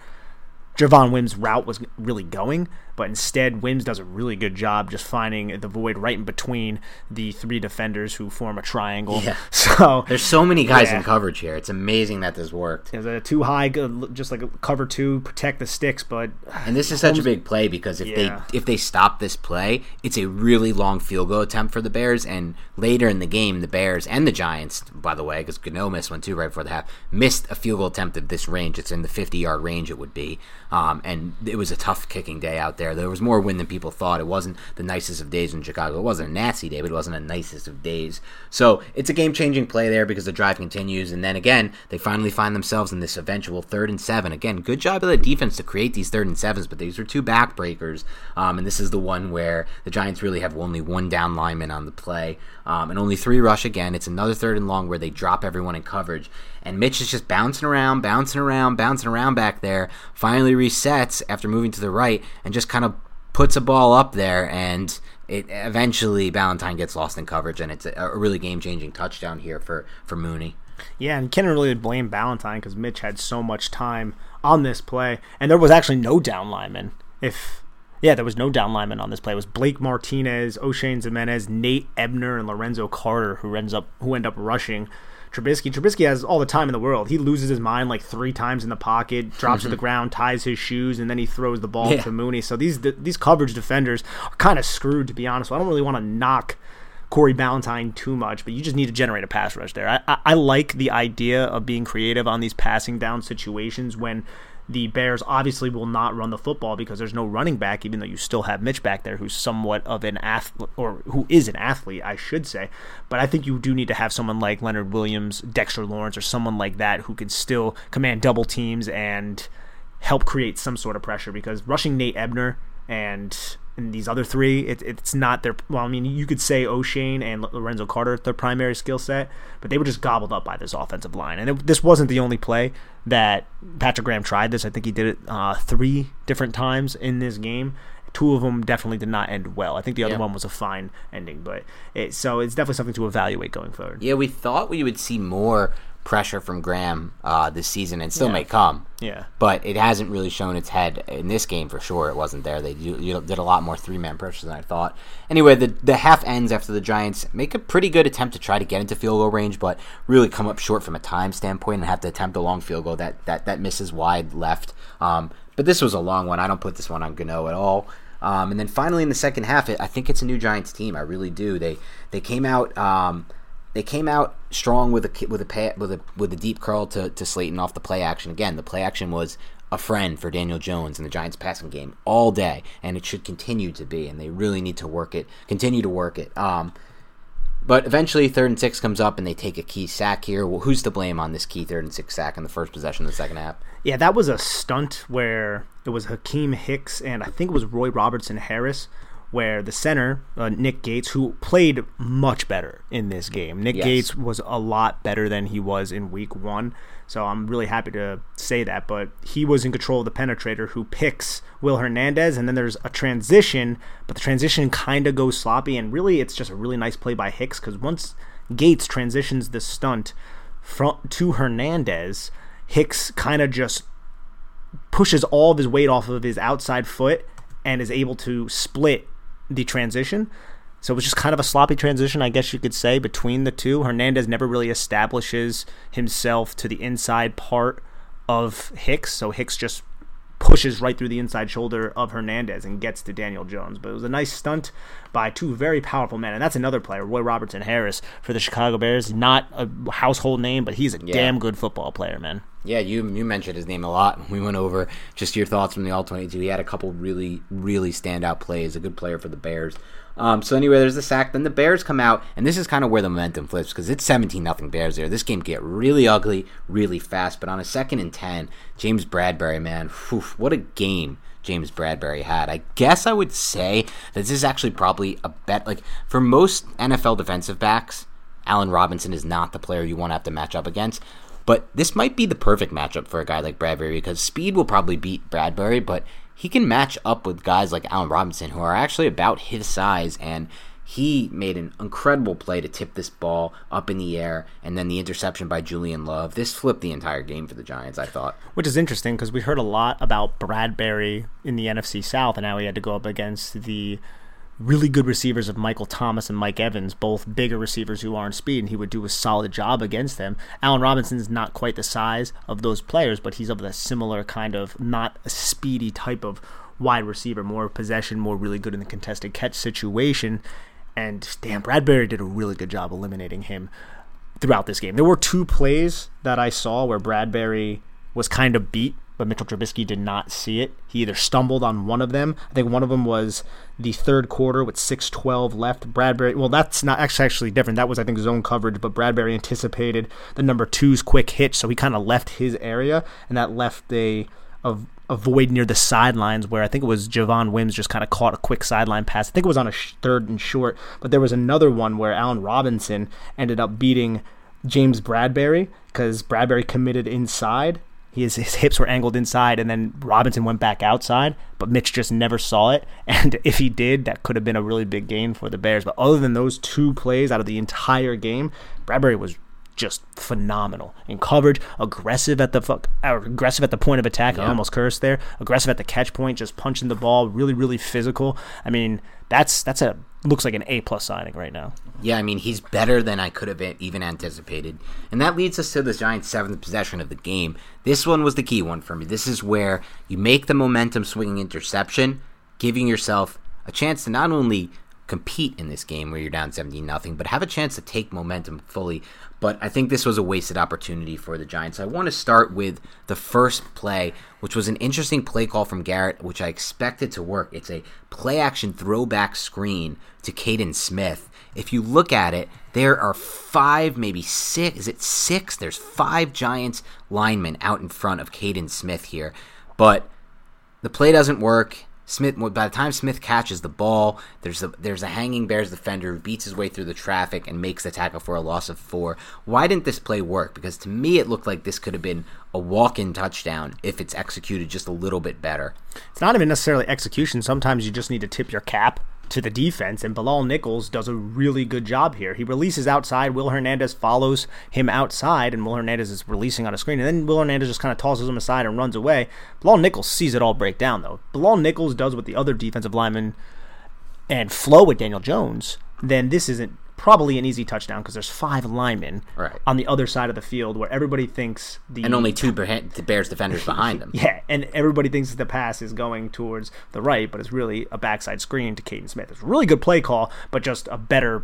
Javon Wims' route was really going, but instead Wims does a really good job just finding the void right in between the three defenders who form a triangle. Yeah. So there's so many guys yeah. in coverage here. It's amazing that this worked. Is a too high, just like a cover two, protect the sticks, but and this is such a big play because if yeah. they if they stop this play, it's a really long field goal attempt for the Bears, and later in the game, the Bears and the Giants, by the way, because Gano missed one too right before the half, missed a field goal attempt at this range. It's in the 50 yard range. It would be. Um, and it was a tough kicking day out there. There was more wind than people thought. It wasn't the nicest of days in Chicago. It wasn't a nasty day, but it wasn't the nicest of days. So it's a game changing play there because the drive continues. And then again, they finally find themselves in this eventual third and seven. Again, good job of the defense to create these third and sevens, but these are two backbreakers. Um, and this is the one where the Giants really have only one down lineman on the play um, and only three rush again. It's another third and long where they drop everyone in coverage. And Mitch is just bouncing around, bouncing around, bouncing around back there. Finally resets after moving to the right and just kind of puts a ball up there and it eventually Ballentine gets lost in coverage, and it's a, a really game changing touchdown here for for Mooney. Yeah, and can't really blame Ballentine because Mitch had so much time on this play, and there was actually no down lineman. If yeah, there was no down lineman on this play. It was Blake Martinez, Oshane Ximines, Nate Ebner, and Lorenzo Carter who ends up who end up rushing Trubisky. Trubisky has all the time in the world. He loses his mind like three times in the pocket, drops to the mhm. ground, ties his shoes, and then he throws the ball Yeah. to Mooney. So these these coverage defenders are kind of screwed, to be honest. So I don't really want to knock Corey Ballentine too much, but you just need to generate a pass rush there. I, I, I like the idea of being creative on these passing down situations when the Bears obviously will not run the football because there's no running back, even though you still have Mitch back there, who's somewhat of an athlete, or who is an athlete, I should say. But I think you do need to have someone like Leonard Williams, Dexter Lawrence, or someone like that who can still command double teams and help create some sort of pressure because rushing Nate Ebner and and these other three, it, it's not their. Well, I mean, you could say Oshane and Lorenzo Carter their primary skill set, but they were just gobbled up by this offensive line. And it, this wasn't the only play that Patrick Graham tried this. I think he did it uh, three different times in this game. Two of them definitely did not end well. I think the other Yeah. one was a fine ending, but it, so it's definitely something to evaluate going forward. Yeah, we thought we would see more pressure from Graham uh, this season, and still Yeah. may come. Yeah. but it hasn't really shown its head in this game for sure. It wasn't there. They do, you know, did a lot more three man pressure than I thought. Anyway, the the half ends after the Giants make a pretty good attempt to try to get into field goal range, but really come up short from a time standpoint and have to attempt a long field goal that that that misses wide left. Um, but this was a long one. I don't put this one on Gano at all. Um, and then finally in the second half, it, I think it's a new Giants team. I really do. They they came out. Um, they came out strong with a with a with a with a deep curl to, to Slayton off the play action. Again, the play action was a friend for Daniel Jones in the Giants passing game all day, and it should continue to be. And they really need to work it, continue to work it. Um, but eventually, third and six comes up, and they take a key sack here. Well, who's to blame on this key third and six sack in the first possession of the second half? Yeah, that was a stunt where it was Akiem Hicks and I think it was Roy Robertson Harris, where the center, uh, Nick Gates, who played much better in this game. Nick Yes. Gates was a lot better than he was in week one. So I'm really happy to say that. But he was in control of the penetrator who picks Will Hernandez, and then there's a transition, but the transition kind of goes sloppy. And really, it's just a really nice play by Hicks because once Gates transitions the stunt from to Hernandez, Hicks kind of just pushes all of his weight off of his outside foot and is able to split the transition. So it was just kind of a sloppy transition, I guess you could say, between the two. Hernandez never really establishes himself to the inside part of Hicks, so Hicks just pushes right through the inside shoulder of Hernandez and gets to Daniel Jones. But it was a nice stunt by two very powerful men, and that's another player, Roy Robertson Harris for the Chicago Bears. Not a household name, but he's a damn good football player, man. Yeah, you you mentioned his name a lot. We went over just your thoughts from the All 22. He had a couple really, really standout plays. A good player for the Bears. Um, so anyway, there's the sack. Then the Bears come out, and this is kind of where the momentum flips because it's 17 nothing Bears there. This game get really ugly, really fast. But on a second and 10, James Bradberry, man, whew, what a game James Bradberry had. I guess I would say that this is actually probably a bet. Like for most NFL defensive backs, Allen Robinson is not the player you want to have to match up against. But this might be the perfect matchup for a guy like Bradberry because speed will probably beat Bradberry, but he can match up with guys like Allen Robinson who are actually about his size and he made an incredible play to tip this ball up in the air and then the interception by Julian Love. This flipped the entire game for the Giants, I thought. Which is interesting because we heard a lot about Bradberry in the NFC South, and now he had to go up against the really good receivers of Michael Thomas and Mike Evans, both bigger receivers who are in speed, and he would do a solid job against them. Allen Robinson is not quite the size of those players, but he's of the similar kind of not a speedy type of wide receiver, more possession, more really good in the contested catch situation. And damn, Bradberry did a really good job eliminating him throughout this game. There were two plays that I saw where Bradberry was kind of beat, but Mitchell Trubisky did not see it. He either stumbled on one of them. I think one of them was the third quarter with 6:12 left. Bradberry, well, that's not actually actually different. That was I think zone coverage, but Bradberry anticipated the number two's quick hitch, so he kind of left his area, and that left a a, a void near the sidelines where I think it was Javon Wims just kind of caught a quick sideline pass. I think it was on a sh- third and short, but there was another one where Allen Robinson ended up beating James Bradberry because Bradberry committed inside his, his hips were angled inside, and then Robinson went back outside, but Mitch just never saw it. And if he did, that could have been a really big gain for the Bears. But other than those two plays out of the entire game, Bradberry was just phenomenal in coverage, aggressive at the fuck, uh, aggressive at the point of attack. I almost cursed there. Aggressive at the catch point, just punching the ball, really, really physical. I mean, that's that's a looks like an A plus signing right now. Yeah, I mean, he's better than I could have even anticipated. And that leads us to the Giants' seventh possession of the game. This one was the key one for me. This is where you make the momentum swinging interception, giving yourself a chance to not only compete in this game where you're down 17 nothing, but have a chance to take momentum fully. But I think this was a wasted opportunity for the Giants. I want to start with the first play, which was an interesting play call from Garrett, which I expected to work. It's a play action throwback screen to Kaden Smith. If you look at it, there are five, maybe six. Is it six? There's five Giants linemen out in front of Kaden Smith here. But the play doesn't work. Smith, by the time Smith catches the ball, there's a there's a hanging Bears defender who beats his way through the traffic and makes the tackle for a loss of four. Why didn't this play work? Because to me, it looked like this could have been a walk-in touchdown if it's executed just a little bit better. It's not even necessarily execution. Sometimes you just need to tip your cap to the defense, and Bilal Nichols does a really good job here. He releases outside. Will Hernandez follows him outside, and Will Hernandez is releasing on a screen, and then Will Hernandez just kind of tosses him aside and runs away. Bilal Nichols sees it all break down, though. Bilal Nichols does what the other defensive linemen and flow with Daniel Jones, then this isn't probably an easy touchdown because there's five linemen right. on the other side of the field where everybody thinks the and only two Bears defenders behind them. yeah, and everybody thinks that the pass is going towards the right, but it's really a backside screen to Kaden Smith. It's a really good play call, but just a better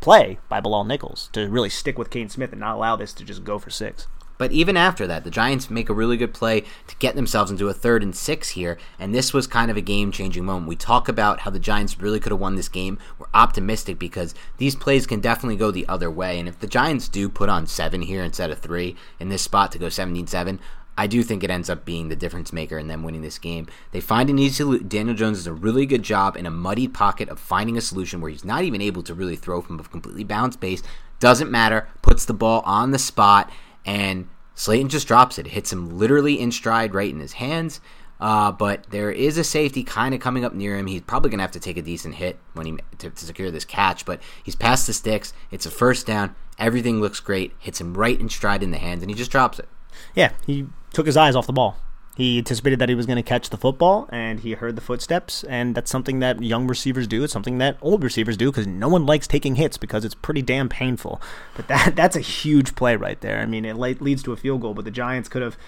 play by Bilal Nichols to really stick with Kaden Smith and not allow this to just go for six. But even after that, the Giants make a really good play to get themselves into a third and six here, and this was kind of a game changing moment. We talk about how the Giants really could have won this game. We're optimistic because these plays can definitely go the other way. And if the Giants do put on seven here instead of three in this spot to go 17 7, I do think it ends up being the difference maker in them winning this game. They find an easy solution. Daniel Jones does a really good job in a muddied pocket of finding a solution where he's not even able to really throw from a completely balanced base. Doesn't matter. Puts the ball on the spot and Slayton just drops it. it hits him literally in stride right in his hands. Uh, but there is a safety kind of coming up near him. He's probably going to have to take a decent hit when he to, to, secure this catch. But he's past the sticks. It's a first down. Everything looks great. Hits him right in stride in the hands, and he just drops it. Yeah, he took his eyes off the ball. He anticipated that he was going to catch the football, and he heard the footsteps, and that's something that young receivers do. It's something that old receivers do because no one likes taking hits because it's pretty damn painful. But that that's a huge play right there. I mean, it leads to a field goal, but the Giants could have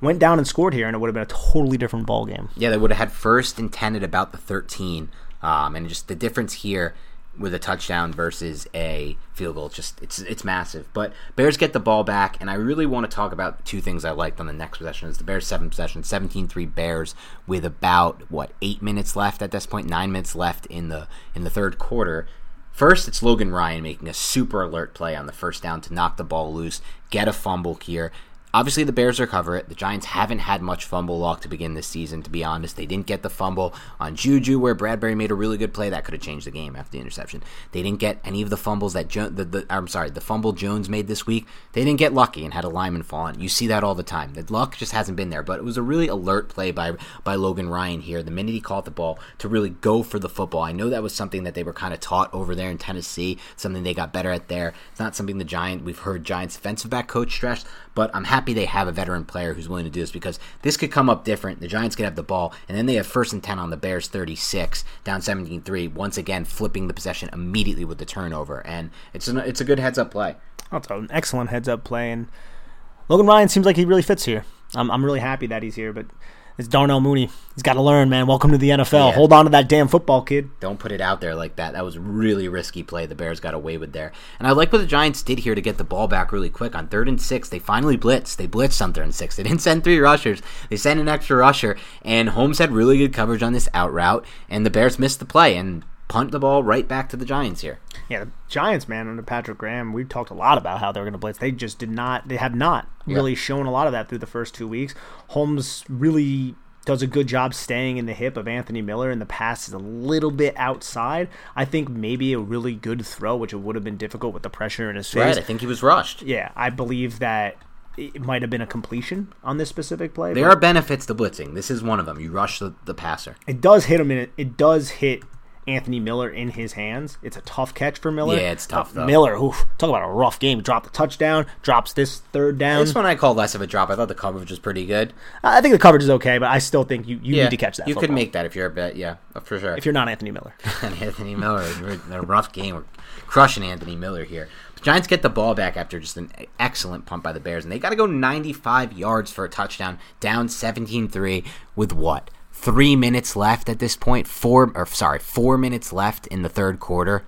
went down and scored here, and it would have been a totally different ball game. Yeah, they would have had first and ten at about the 13, um, and just the difference here with a touchdown versus a field goal. Just it's it's massive. But Bears get the ball back, and I really want to talk about two things I liked on the next possession. Is the Bears seven possession, 17-3 Bears with about what eight minutes left at this point, nine minutes left in the in the third quarter. First, it's Logan Ryan making a super alert play on the first down to knock the ball loose, get a fumble here, Obviously, the Bears recover it. The Giants haven't had much fumble luck to begin this season, to be honest. They didn't get the fumble on Juju, where Bradberry made a really good play. That could have changed the game after the interception. They didn't get any of the fumbles that jo- the, the, I'm sorry, the fumble Jones made this week. They didn't get lucky and had a lineman fall on. You see that all the time. The luck just hasn't been there. But it was a really alert play by by Logan Ryan here. The minute he caught the ball to really go for the football. I know that was something that they were kind of taught over there in Tennessee. Something they got better at there. It's not something the Giant we've heard Giants defensive back coach stress. But I'm happy they have a veteran player who's willing to do this because this could come up different. The Giants could have the ball, and then they have first and 10 on the Bears 36, down 17 3, once again flipping the possession immediately with the turnover. And it's, an, it's a good heads up play. That's an excellent heads up play. And Logan Ryan seems like he really fits here. I'm, I'm really happy that he's here, but it's Darnell Mooney. He's got to learn, man. Welcome to the NFL. Yeah. Hold on to that damn football, kid. Don't put it out there like that. That was really risky play the Bears got away with there. And I like what the Giants did here to get the ball back really quick. On third and six, they finally blitzed. They blitzed on third and six. They didn't send three rushers. They sent an extra rusher. And Holmes had really good coverage on this out route. And the Bears missed the play. And punt the ball right back to the Giants here. Yeah, the Giants, man, under Patrick Graham, We've talked a lot about how they were going to blitz. They just did not. They have not really shown a lot of that through the first two weeks. Holmes really does a good job staying in the hip of Anthony Miller, and the pass is a little bit outside. I think maybe a really good throw, which it would have been difficult with the pressure in his face. Right, I think he was rushed. Yeah, I believe that it might have been a completion on this specific play. There are benefits to blitzing. This is one of them. You rush the, the passer. It does hit him in it. It does hit Anthony Miller in his hands. It's a tough catch for Miller. Yeah, it's tough, Uh, though. Miller, oof, talk about a rough game. Dropped the touchdown, drops this third down. This one I call less of a drop. I thought the coverage was pretty good. I think the coverage is okay, but I still think you, you Yeah, need to catch that. You could make that if you're a bet. Yeah, for sure. if you're not Anthony Miller. Anthony Miller. In a rough game. We're crushing Anthony Miller here. But Giants get the ball back after just an excellent punt by the Bears, and they got to go 95 yards for a touchdown, down 17-3 with what? Three minutes left at this point. Four, or sorry, four minutes left in the third quarter.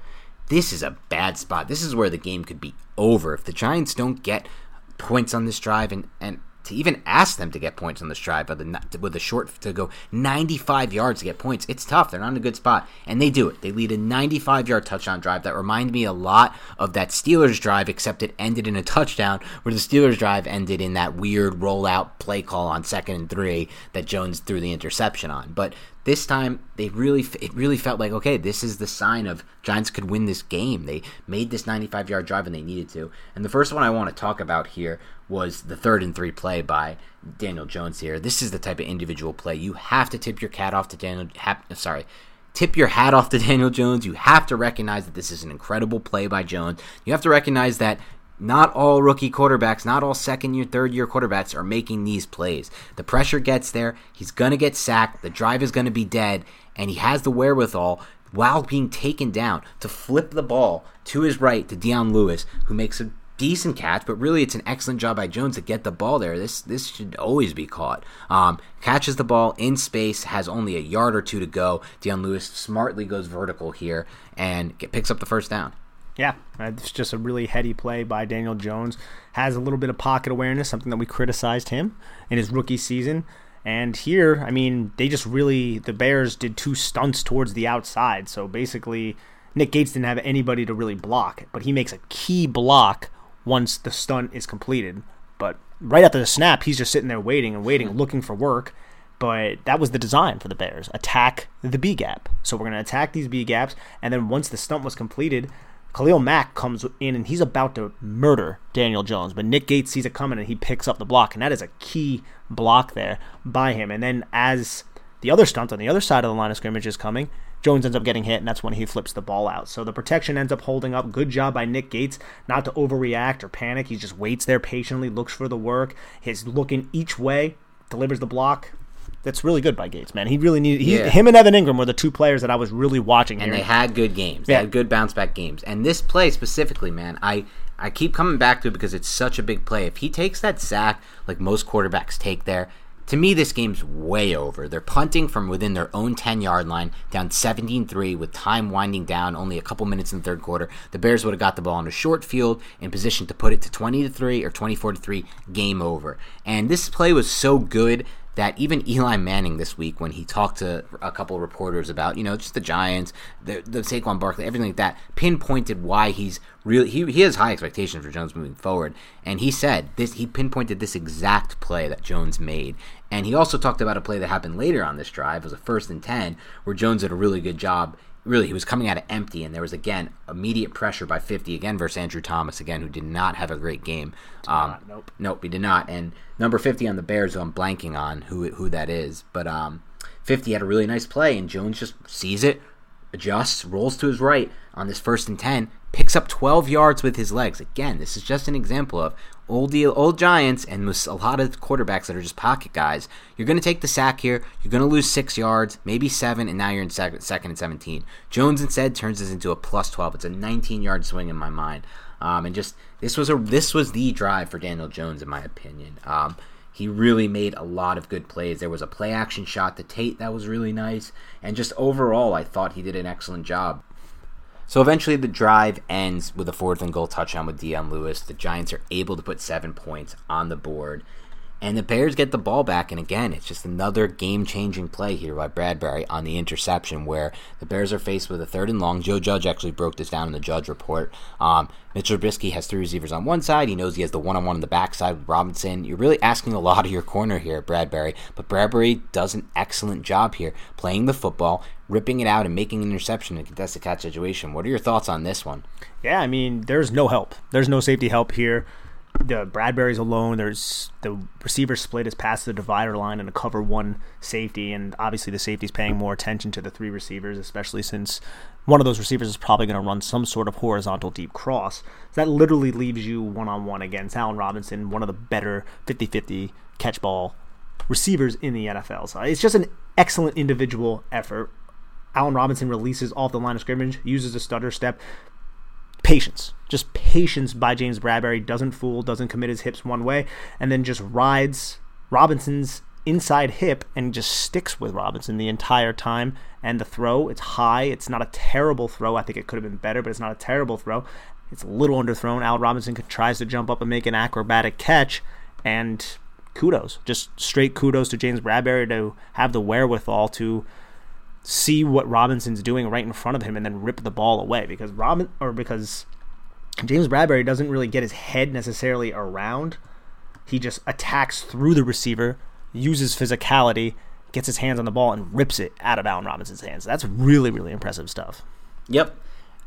This is a bad spot. This is where the game could be over if the Giants don't get points on this drive and and to even ask them to get points on this drive with a, with short to go 95 yards to get points, it's tough. They're not in a good spot, and they do it. They lead a 95 yard touchdown drive that reminded me a lot of that Steelers drive, except it ended in a touchdown, where the Steelers drive ended in that weird rollout play call on second and three that Jones threw the interception on. But this time they really it really felt like okay this is the sign of giants could win this game they made this 95 yard drive and they needed to and the first one i want to talk about here was the third and three play by daniel jones here this is the type of individual play you have to tip your cat off to daniel ha- uh, sorry tip your hat off to daniel jones you have to recognize that this is an incredible play by jones you have to recognize that not all rookie quarterbacks, not all second year, third year quarterbacks are making these plays. The pressure gets there. He's going to get sacked. The drive is going to be dead. And he has the wherewithal, while being taken down, to flip the ball to his right to Dion Lewis, who makes a decent catch, but really it's an excellent job by Jones to get the ball there. This this should always be caught. Um, catches the ball in space, has only a yard or two to go. Dion Lewis smartly goes vertical here and get, picks up the first down. Yeah, it's just a really heady play by Daniel Jones. Has a little bit of pocket awareness, something that we criticized him in his rookie season. And here, I mean, they just really the Bears did two stunts towards the outside. So basically, Nick Gates didn't have anybody to really block, but he makes a key block once the stunt is completed. But right after the snap, he's just sitting there waiting and waiting, hmm. looking for work. But that was the design for the Bears attack the B gap. So we're going to attack these B gaps. And then once the stunt was completed, Khalil Mack comes in and he's about to murder Daniel Jones. But Nick Gates sees it coming and he picks up the block. And that is a key block there by him. And then as the other stunt on the other side of the line of scrimmage is coming, Jones ends up getting hit, and that's when he flips the ball out. So the protection ends up holding up. Good job by Nick Gates not to overreact or panic. He just waits there patiently, looks for the work. He's looking each way, delivers the block. That's really good by Gates, man. He really needed he, Yeah. him and Evan Engram were the two players that I was really watching and here. they had good games. They Yeah. had good bounce back games. And this play specifically, man, I I keep coming back to it because it's such a big play. If he takes that sack like most quarterbacks take there, to me this game's way over. They're punting from within their own 10-yard line down 17-3 with time winding down, only a couple minutes in the third quarter. The Bears would have got the ball on a short field in position to put it to 20 3 or 24 3, game over. And this play was so good that even Eli Manning this week, when he talked to a couple reporters about, you know, just the Giants, the, the Saquon Barkley, everything like that, pinpointed why he's really he, he has high expectations for Jones moving forward, and he said this he pinpointed this exact play that Jones made, and he also talked about a play that happened later on this drive, it was a first and ten, where Jones did a really good job. Really he was coming out of empty and there was again immediate pressure by 50 again versus andrew thomas again who did not have a great game. Um, nope. nope he did not. And number 50 on the bears who i'm blanking on who who that is. But um 50 had a really nice play and jones just sees it adjusts rolls to his right on this first and 10 picks up 12 yards with his legs. Again this is just an example of old deal, old Giants, and with a lot of quarterbacks that are just pocket guys. You're going to take the sack here. You're going to lose six yards, maybe seven, and now you're in second, second and 17. Jones instead turns this into a plus 12. It's a 19 yard swing in my mind, um, and just this was a this was the drive for Daniel Jones in my opinion. Um, he really made a lot of good plays. There was a play action shot to Tate that was really nice, and just overall, I thought he did an excellent job. So eventually, the drive ends with a fourth and goal touchdown with Dion Lewis. The Giants are able to put seven points on the board, and the Bears get the ball back. And again, it's just another game-changing play here by Bradberry on the interception, where the Bears are faced with a third and long. Joe Judge actually broke this down in the Judge report. Um, Mitch Trubisky has three receivers on one side. He knows he has the one-on-one on the backside with Robinson. You're really asking a lot of your corner here, Bradberry. But Bradberry does an excellent job here playing the football, ripping it out, and making an interception in a contested catch situation. What are your thoughts on this one? Yeah, I mean, there's no help. There's no safety help here. The Bradberry's alone. There's the receiver split is past the divider line and a cover one safety, and obviously the safety's paying more attention to the three receivers, especially since one of those receivers is probably going to run some sort of horizontal deep cross. So that literally leaves you one on one against Allen Robinson, one of the better 50 50 catch ball receivers in the NFL. So it's just an excellent individual effort. Allen Robinson releases off the line of scrimmage, uses a stutter step, patience. Just patience by James Bradberry. Doesn't fool, doesn't commit his hips one way, and then just rides Robinson's inside hip and just sticks with Robinson the entire time. And the throw, it's high. It's not a terrible throw. I think it could have been better, but it's not a terrible throw. It's a little underthrown. Al Robinson tries to jump up and make an acrobatic catch, and kudos, just straight kudos to James Bradberry to have the wherewithal to see what Robinson's doing right in front of him and then rip the ball away because Robin or because James Bradberry doesn't really get his head necessarily around. He just attacks through the receiver, uses physicality, gets his hands on the ball and rips it out of Allen Robinson's hands. That's really really impressive stuff. Yep.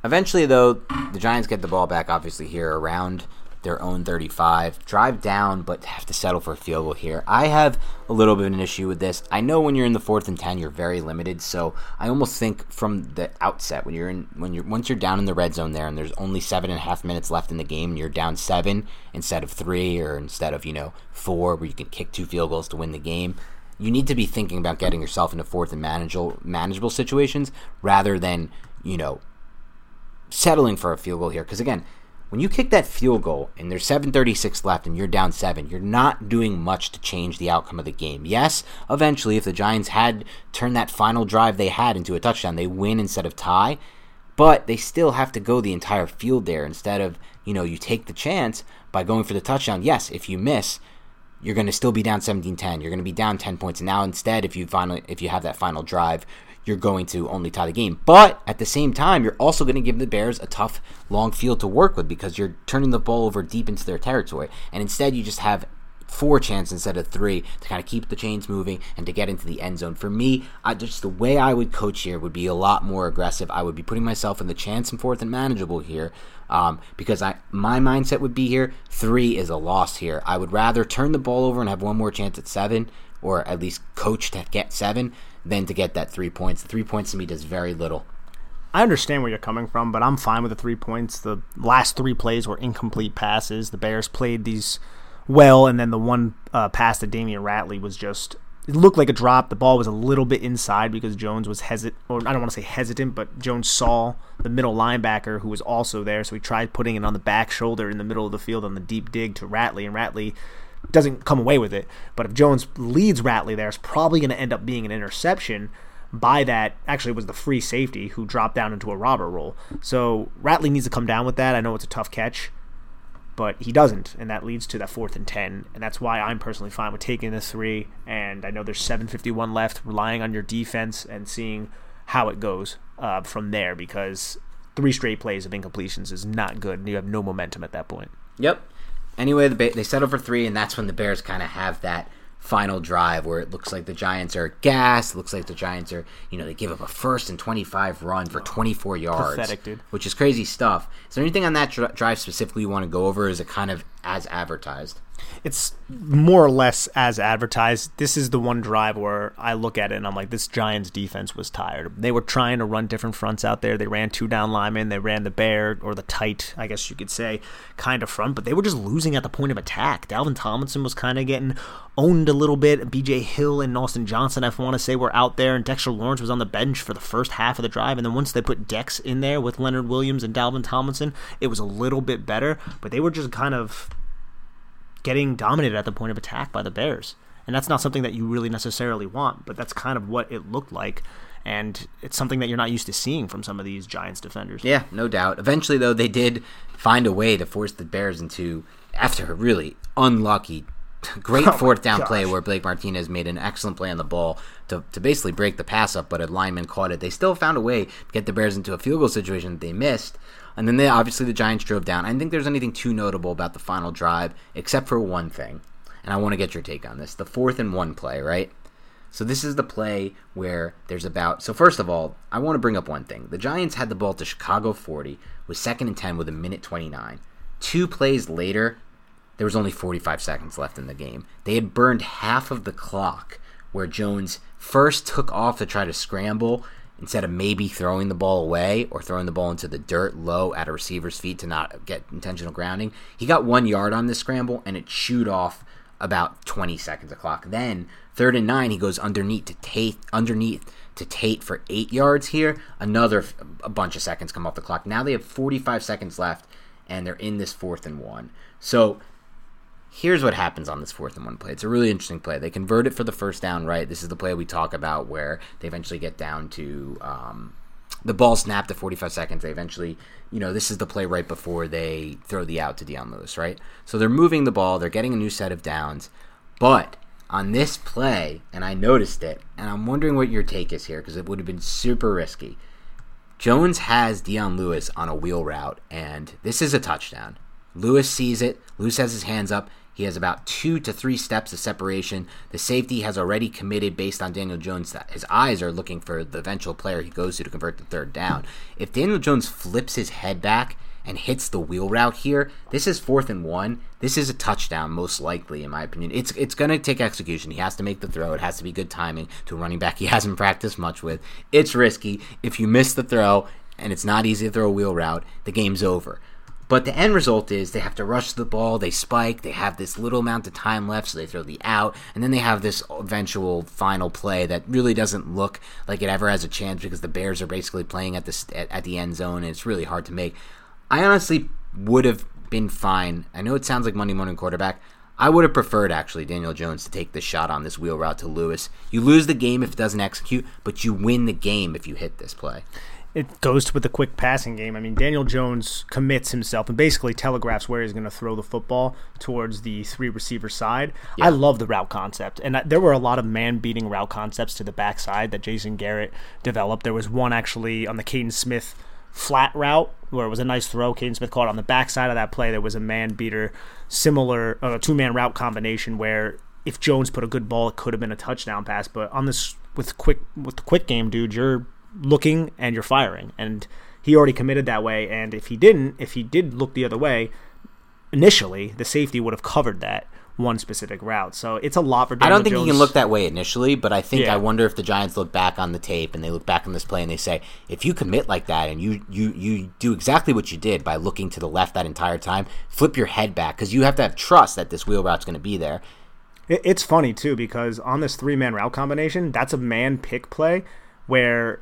Eventually though, the Giants get the ball back obviously here around their own 35, drive down, but have to settle for a field goal here. I have a little bit of an issue with this. I know when you're in the fourth and 10, you're very limited. So I almost think from the outset, when you're in, when you're once you're down in the red zone there, and there's only seven and a half minutes left in the game, and you're down seven instead of three, or instead of you know four, where you can kick two field goals to win the game you need to be thinking about getting yourself into fourth and manageable manageable situations rather than you know settling for a field goal here because again when you kick that field goal and there's 736 left and you're down 7 you're not doing much to change the outcome of the game. Yes eventually if the giants had turned that final drive they had into a touchdown they win instead of tie. But they still have to go the entire field there instead of you know you take the chance by going for the touchdown. Yes if you miss you're going to still be down 17-10 you're going to be down 10 points. And now instead if you finally if you have that final drive you're going to only tie the game. But at the same time, you're also going to give the Bears a tough long field to work with because you're turning the ball over deep into their territory. And instead, you just have four chances instead of three to kind of keep the chains moving and to get into the end zone. For me, I, just the way I would coach here would be a lot more aggressive. I would be putting myself in the chance and fourth and manageable here um, because I my mindset would be here three is a loss here. I would rather turn the ball over and have one more chance at seven or at least coach to get seven than to get that three points. Three points to me does very little. I understand where you're coming from, but I'm fine with the three points. The last three plays were incomplete passes. The Bears played these well, and then the one uh, pass to Damion Ratley was just it looked like a drop. The ball was a little bit inside because Jones was hesitant, or I don't want to say hesitant, but Jones saw the middle linebacker who was also there, so he tried putting it on the back shoulder in the middle of the field on the deep dig to Ratley, and Ratley doesn't come away with it. But if Jones leads Ratley there, it's probably going to end up being an interception by that. Actually, was the free safety who dropped down into a robber role. So Ratley needs to come down with that. I know it's a tough catch, but he doesn't, and that leads to that fourth and ten. And that's why I'm personally fine with taking the three. And I know there's 7:51 left, relying on your defense and seeing how it goes uh, from there because three straight plays of incompletions is not good. And you have no momentum at that point. Yep. Anyway, the they settle for three, and that's when the Bears kind of have that final drive where it looks like the Giants are gassed. Looks like the Giants are, you know, they give up a first and 25 run for 24 yards. Pathetic, dude. Which is crazy stuff. Is there anything on that drive specifically you want to go over? is it kind of as advertised? It's more or less as advertised. This is the one drive where I look at it and I'm like, this Giants defense was tired. They were trying to run different fronts out there. They ran two down linemen. They ran the bear or the tight, I guess you could say, kind of front, but they were just losing at the point of attack. Dalvin Tomlinson was kind of getting owned a little bit. BJ Hill and Austin Johnson, I want to say, were out there, and Dexter Lawrence was on the bench for the first half of the drive. And then once they put Dex in there with Leonard Williams and Dalvin Tomlinson, it was a little bit better, but they were just kind of getting dominated at the point of attack by the Bears. And that's not something that you really necessarily want, but that's kind of what it looked like. And it's something that you're not used to seeing from some of these Giants defenders. Yeah, no doubt. Eventually, though, they did find a way to force the Bears into, after a really unlucky, great oh fourth down gosh. play where Blake Martinez made an excellent play on the ball to, to basically break the pass up, but a lineman caught it. They still found a way to get the Bears into a field goal situation that they missed. And then they obviously the Giants drove down. I didn't think there's anything too notable about the final drive, except for one thing. And I want to get your take on this. The fourth and one play, right? So this is the play where there's about so first of all, I want to bring up one thing. The Giants had the ball to Chicago 40 with second and 10 with a minute 29. Two plays later, there was only 45 seconds left in the game. They had burned half of the clock where Jones first took off to try to scramble instead of maybe throwing the ball away or throwing the ball into the dirt low at a receiver's feet to not get intentional grounding. He got one yard on this scramble and it chewed off about 20 seconds of clock. Then third and nine, he goes underneath to Tate underneath to Tate for eight yards here. Another a bunch of seconds come off the clock. Now they have 45 seconds left and they're in this fourth and one. So here's what happens on this fourth and one play. It's a really interesting play. They convert it for the first down, right? This is the play we talk about where they eventually get down to um, the ball snapped at 45 seconds. They eventually, you know, this is the play right before they throw the out to Dion Lewis, right? So they're moving the ball, they're getting a new set of downs, but on this play, and I noticed it, and I'm wondering what your take is here because it would have been super risky. Jones has Dion Lewis on a wheel route, and this is a touchdown. Lewis sees it. Lewis has his hands up. He has about two to three steps of separation. The safety has already committed based on Daniel Jones that his eyes are looking for the eventual player he goes to to convert the third down. If Daniel Jones flips his head back and hits the wheel route here, this is fourth and one. This is a touchdown, most likely, in my opinion. It's it's going to take execution. He has to make the throw. It has to be good timing to a running back he hasn't practiced much with. It's risky. If you miss the throw and it's not easy to throw a wheel route, the game's over. But the end result is they have to rush the ball, they spike, they have this little amount of time left, so they throw the out, and then they have this eventual final play that really doesn't look like it ever has a chance because the Bears are basically playing at the at, the end zone, and it's really hard to make. I honestly would have been fine. I know it sounds like Monday morning quarterback. I would have preferred actually Daniel Jones to take the shot on this wheel route to Lewis. You lose the game if it doesn't execute, but you win the game if you hit this play it goes with the quick passing game. I mean, Daniel Jones commits himself and basically telegraphs where he's going to throw the football towards the three receiver side. Yeah. I love the route concept, and there were a lot of man beating route concepts to the backside that Jason Garrett developed. There was one actually on the Kaden Smith flat route where it was a nice throw. Kaden Smith caught on the backside of that play. There was a man beater, similar uh, two man route combination where if Jones put a good ball, it could have been a touchdown pass. But on this with quick with the quick game, dude, you're looking and you're firing. And he already committed that way. And if he didn't, if he did look the other way, initially the safety would have covered that one specific route. So it's a lot for. Daniel I don't think Jones. he can look that way initially, but I think yeah. I wonder if the Giants look back on the tape and they look back on this play and they say, if you commit like that and you you you do exactly what you did by looking to the left that entire time, flip your head back because you have to have trust that this wheel route's going to be there. It's funny too because on this three man route combination, that's a man pick play where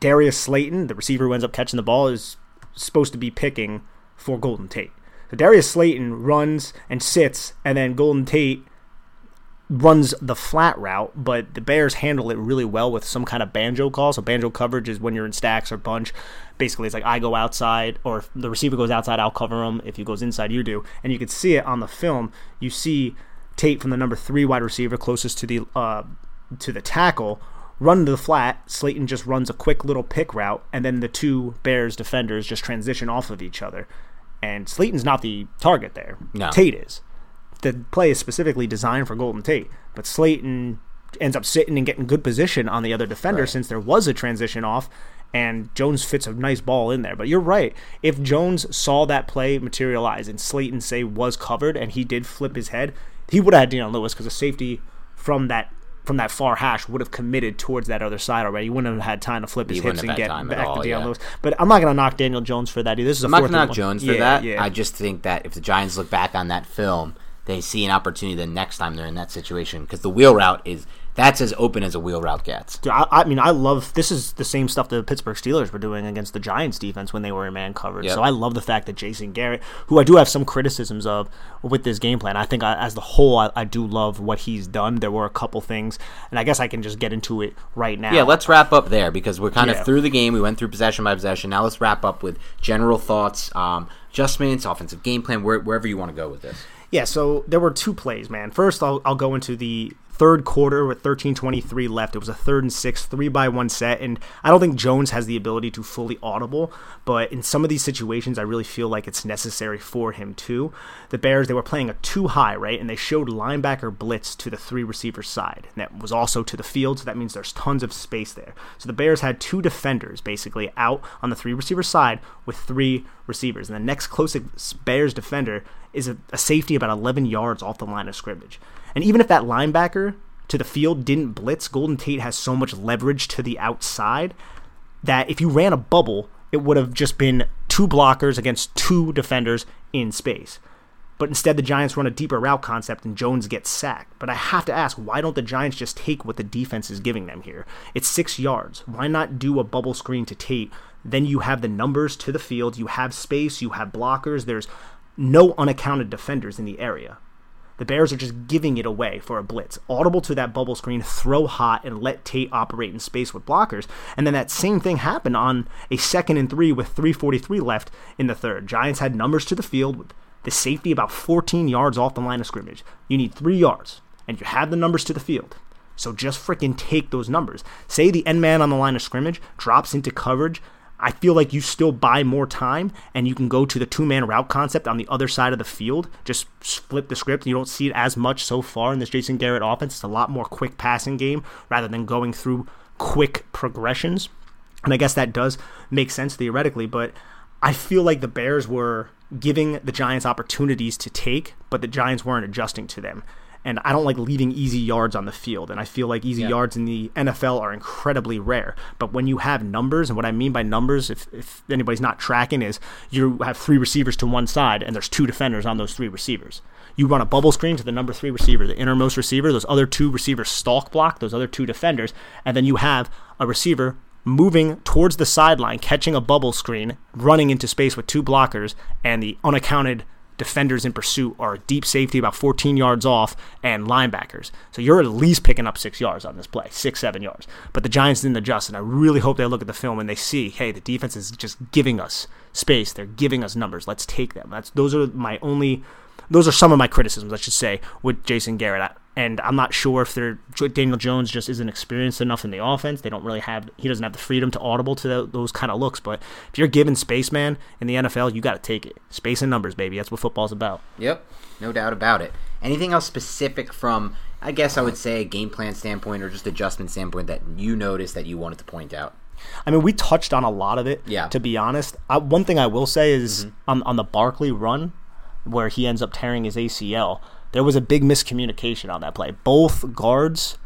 Darius Slayton, the receiver who ends up catching the ball, is supposed to be picking for Golden Tate. So Darius Slayton runs and sits, and then Golden Tate runs the flat route, but the Bears handle it really well with some kind of banjo call. So banjo coverage is when you're in stacks or bunch. Basically, it's like I go outside, or if the receiver goes outside, I'll cover him. If he goes inside, you do. And you can see it on the film. You see Tate from the number three wide receiver closest to the uh, to the tackle run to the flat. Slayton just runs a quick little pick route, and then the two Bears defenders just transition off of each other. And Slayton's not the target there. No. Tate is. The play is specifically designed for Golden Tate, but Slayton ends up sitting and getting good position on the other defender right. since there was a transition off and Jones fits a nice ball in there. But you're right. If Jones saw that play materialize and Slayton say was covered and he did flip his head, he would have had Dion Lewis because a safety from that from that far hash would have committed towards that other side already. He wouldn't have had time to flip his hips and get back all, to Dion yeah. Lewis. But I'm not going to knock Daniel Jones for that. either. This is a I'm not going to knock Jones for yeah, that. Yeah. I just think that if the Giants look back on that film, they see an opportunity the next time they're in that situation because the wheel route is that's as open as a wheel route gets. Dude, I, I, mean, I love this is the same stuff the Pittsburgh Steelers were doing against the Giants defense when they were in man coverage. Yep. So I love the fact that Jason Garrett, who I do have some criticisms of with this game plan, I think I, as the whole, I, I, do love what he's done. There were a couple things, and I guess I can just get into it right now. Yeah, let's wrap up there because we're kind yeah. of through the game. We went through possession by possession. Now let's wrap up with general thoughts, um, adjustments, offensive game plan, where, wherever you want to go with this. Yeah, so there were two plays, man. First, I'll, I'll go into the third quarter with 13:23 left. It was a third and six, three by one set, and I don't think Jones has the ability to fully audible, but in some of these situations, I really feel like it's necessary for him too. The Bears they were playing a two high right, and they showed linebacker blitz to the three receiver side, and that was also to the field, so that means there's tons of space there. So the Bears had two defenders basically out on the three receiver side with three receivers, and the next closest Bears defender is a, a safety about 11 yards off the line of scrimmage. And even if that linebacker to the field didn't blitz, Golden Tate has so much leverage to the outside that if you ran a bubble, it would have just been two blockers against two defenders in space. But instead, the Giants run a deeper route concept and Jones gets sacked. But I have to ask, why don't the Giants just take what the defense is giving them here? It's six yards. Why not do a bubble screen to Tate? Then you have the numbers to the field, you have space, you have blockers. There's no unaccounted defenders in the area. The Bears are just giving it away for a blitz. Audible to that bubble screen, throw hot, and let Tate operate in space with blockers. And then that same thing happened on a second and three with 3.43 left in the third. Giants had numbers to the field with the safety about 14 yards off the line of scrimmage. You need three yards, and you have the numbers to the field. So just freaking take those numbers. Say the end man on the line of scrimmage drops into coverage I feel like you still buy more time and you can go to the two man route concept on the other side of the field. Just flip the script. You don't see it as much so far in this Jason Garrett offense. It's a lot more quick passing game rather than going through quick progressions. And I guess that does make sense theoretically, but I feel like the Bears were giving the Giants opportunities to take, but the Giants weren't adjusting to them and I don't like leaving easy yards on the field. And I feel like easy yeah. yards in the NFL are incredibly rare. But when you have numbers, and what I mean by numbers, if, if anybody's not tracking, is you have three receivers to one side, and there's two defenders on those three receivers. You run a bubble screen to the number three receiver, the innermost receiver, those other two receivers stalk block, those other two defenders, and then you have a receiver moving towards the sideline, catching a bubble screen, running into space with two blockers, and the unaccounted defenders in pursuit are deep safety about 14 yards off and linebackers. So you're at least picking up six yards on this play, six, seven yards. But the Giants didn't adjust, and I really hope they look at the film and they see, hey, the defense is just giving us space. They're giving us numbers. Let's take them. That's those are my only those are some of my criticisms, I should say, with Jason Garrett. And I'm not sure if they're Daniel Jones just isn't experienced enough in the offense. They don't really have he doesn't have the freedom to audible to those kind of looks. But if you're given space, man, in the NFL, you got to take it. Space and numbers, baby. That's what football's about. Yep, no doubt about it. Anything else specific from I guess I would say a game plan standpoint or just adjustment standpoint that you noticed that you wanted to point out? I mean, we touched on a lot of it. Yeah. To be honest, I, one thing I will say is mm-hmm. on on the Barkley run, where he ends up tearing his ACL, there was a big miscommunication on that play. Both guards,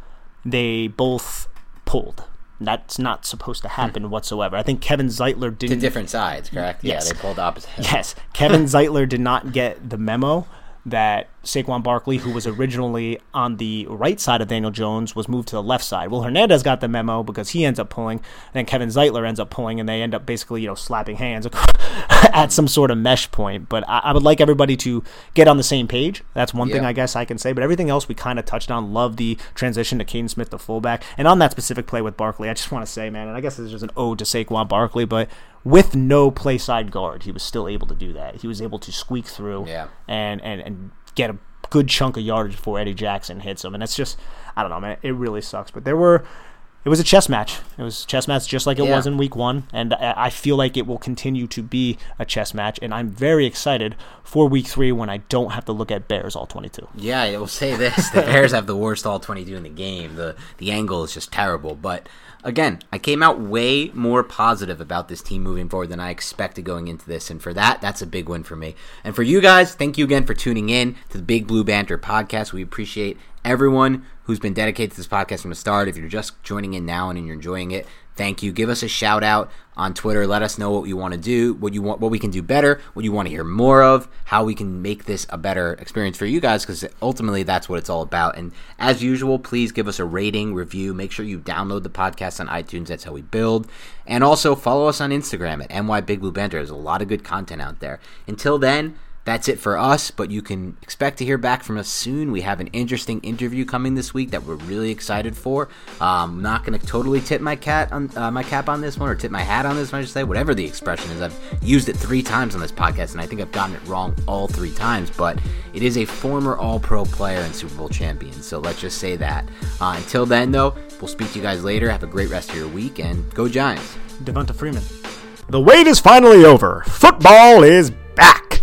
they both pulled. That's not supposed to hmm. happen whatsoever. I think Kevin Zeitler didn't. To different sides, correct? Yes. Yeah, they pulled opposite. Yes, Kevin Zeitler did not get the memo that Saquon Barkley, who was originally on the right side of Daniel Jones, was moved to the left side. Well, Hernandez got the memo because he ends up pulling, and then Kevin Zeitler ends up pulling, and they end up basically, you know, slapping hands at some sort of mesh point. But I, I, would like everybody to get on the same page. That's one yeah. thing I guess I can say. But everything else we kind of touched on. Love the transition to Kaden Smith, the fullback, and on that specific play with Barkley, I just want to say, man, and I guess this is just an ode to Saquon Barkley, but with no play side guard, he was still able to do that. He was able to squeak through yeah. and, and, and get a good chunk of yardage before Eddie Jackson hits him. And it's just, I don't know, man. It really sucks. But there were, it was a chess match. It was a chess match just like it yeah. was in week one. And I feel like it will continue to be a chess match. And I'm very excited for week three when I don't have to look at Bears all 22. Yeah, I will say this the Bears have the worst all 22 in the game. The, the angle is just terrible. But again, I came out way more positive about this team moving forward than I expected going into this. And for that, that's a big win for me. And for you guys, thank you again for tuning in to the Big Blue Banter podcast. We appreciate everyone who's been dedicated to this podcast from the start. If you're just joining in now and you're enjoying it, thank you. Give us a shout out on Twitter. Let us know what you want to do, what you want, what we can do better, what you want to hear more of, how we can make this a better experience for you guys, because ultimately that's what it's all about. And as usual, please give us a rating, review. Make sure you download the podcast on iTunes. That's how we build. And also follow us on Instagram at NY Big Blue Banter. There's a lot of good content out there. Until then. That's it for us, but you can expect to hear back from us soon. We have an interesting interview coming this week that we're really excited for. Um, I'm not going to totally tip my cat on uh, my cap on this one, or tip my hat on this one. I should say, whatever the expression is. I've used it three times on this podcast, and I think I've gotten it wrong all three times. But it is a former All-Pro player and Super Bowl champion, so let's just say that. Uh, until then, though, we'll speak to you guys later. Have a great rest of your week, and go Giants. Devonta Freeman. The wait is finally over. Football is back.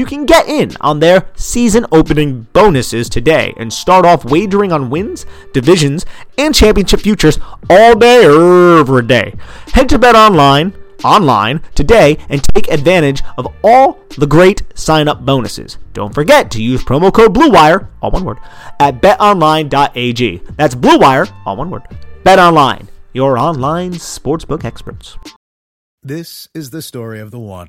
You can get in on their season opening bonuses today and start off wagering on wins, divisions, and championship futures all day, every day. Head to Bet Online online today and take advantage of all the great sign up bonuses. Don't forget to use promo code BLUEWIRE, all one word, at betonline.ag. That's BLUEWIRE, all one word. BetOnline, your online sportsbook experts. This is the story of the one.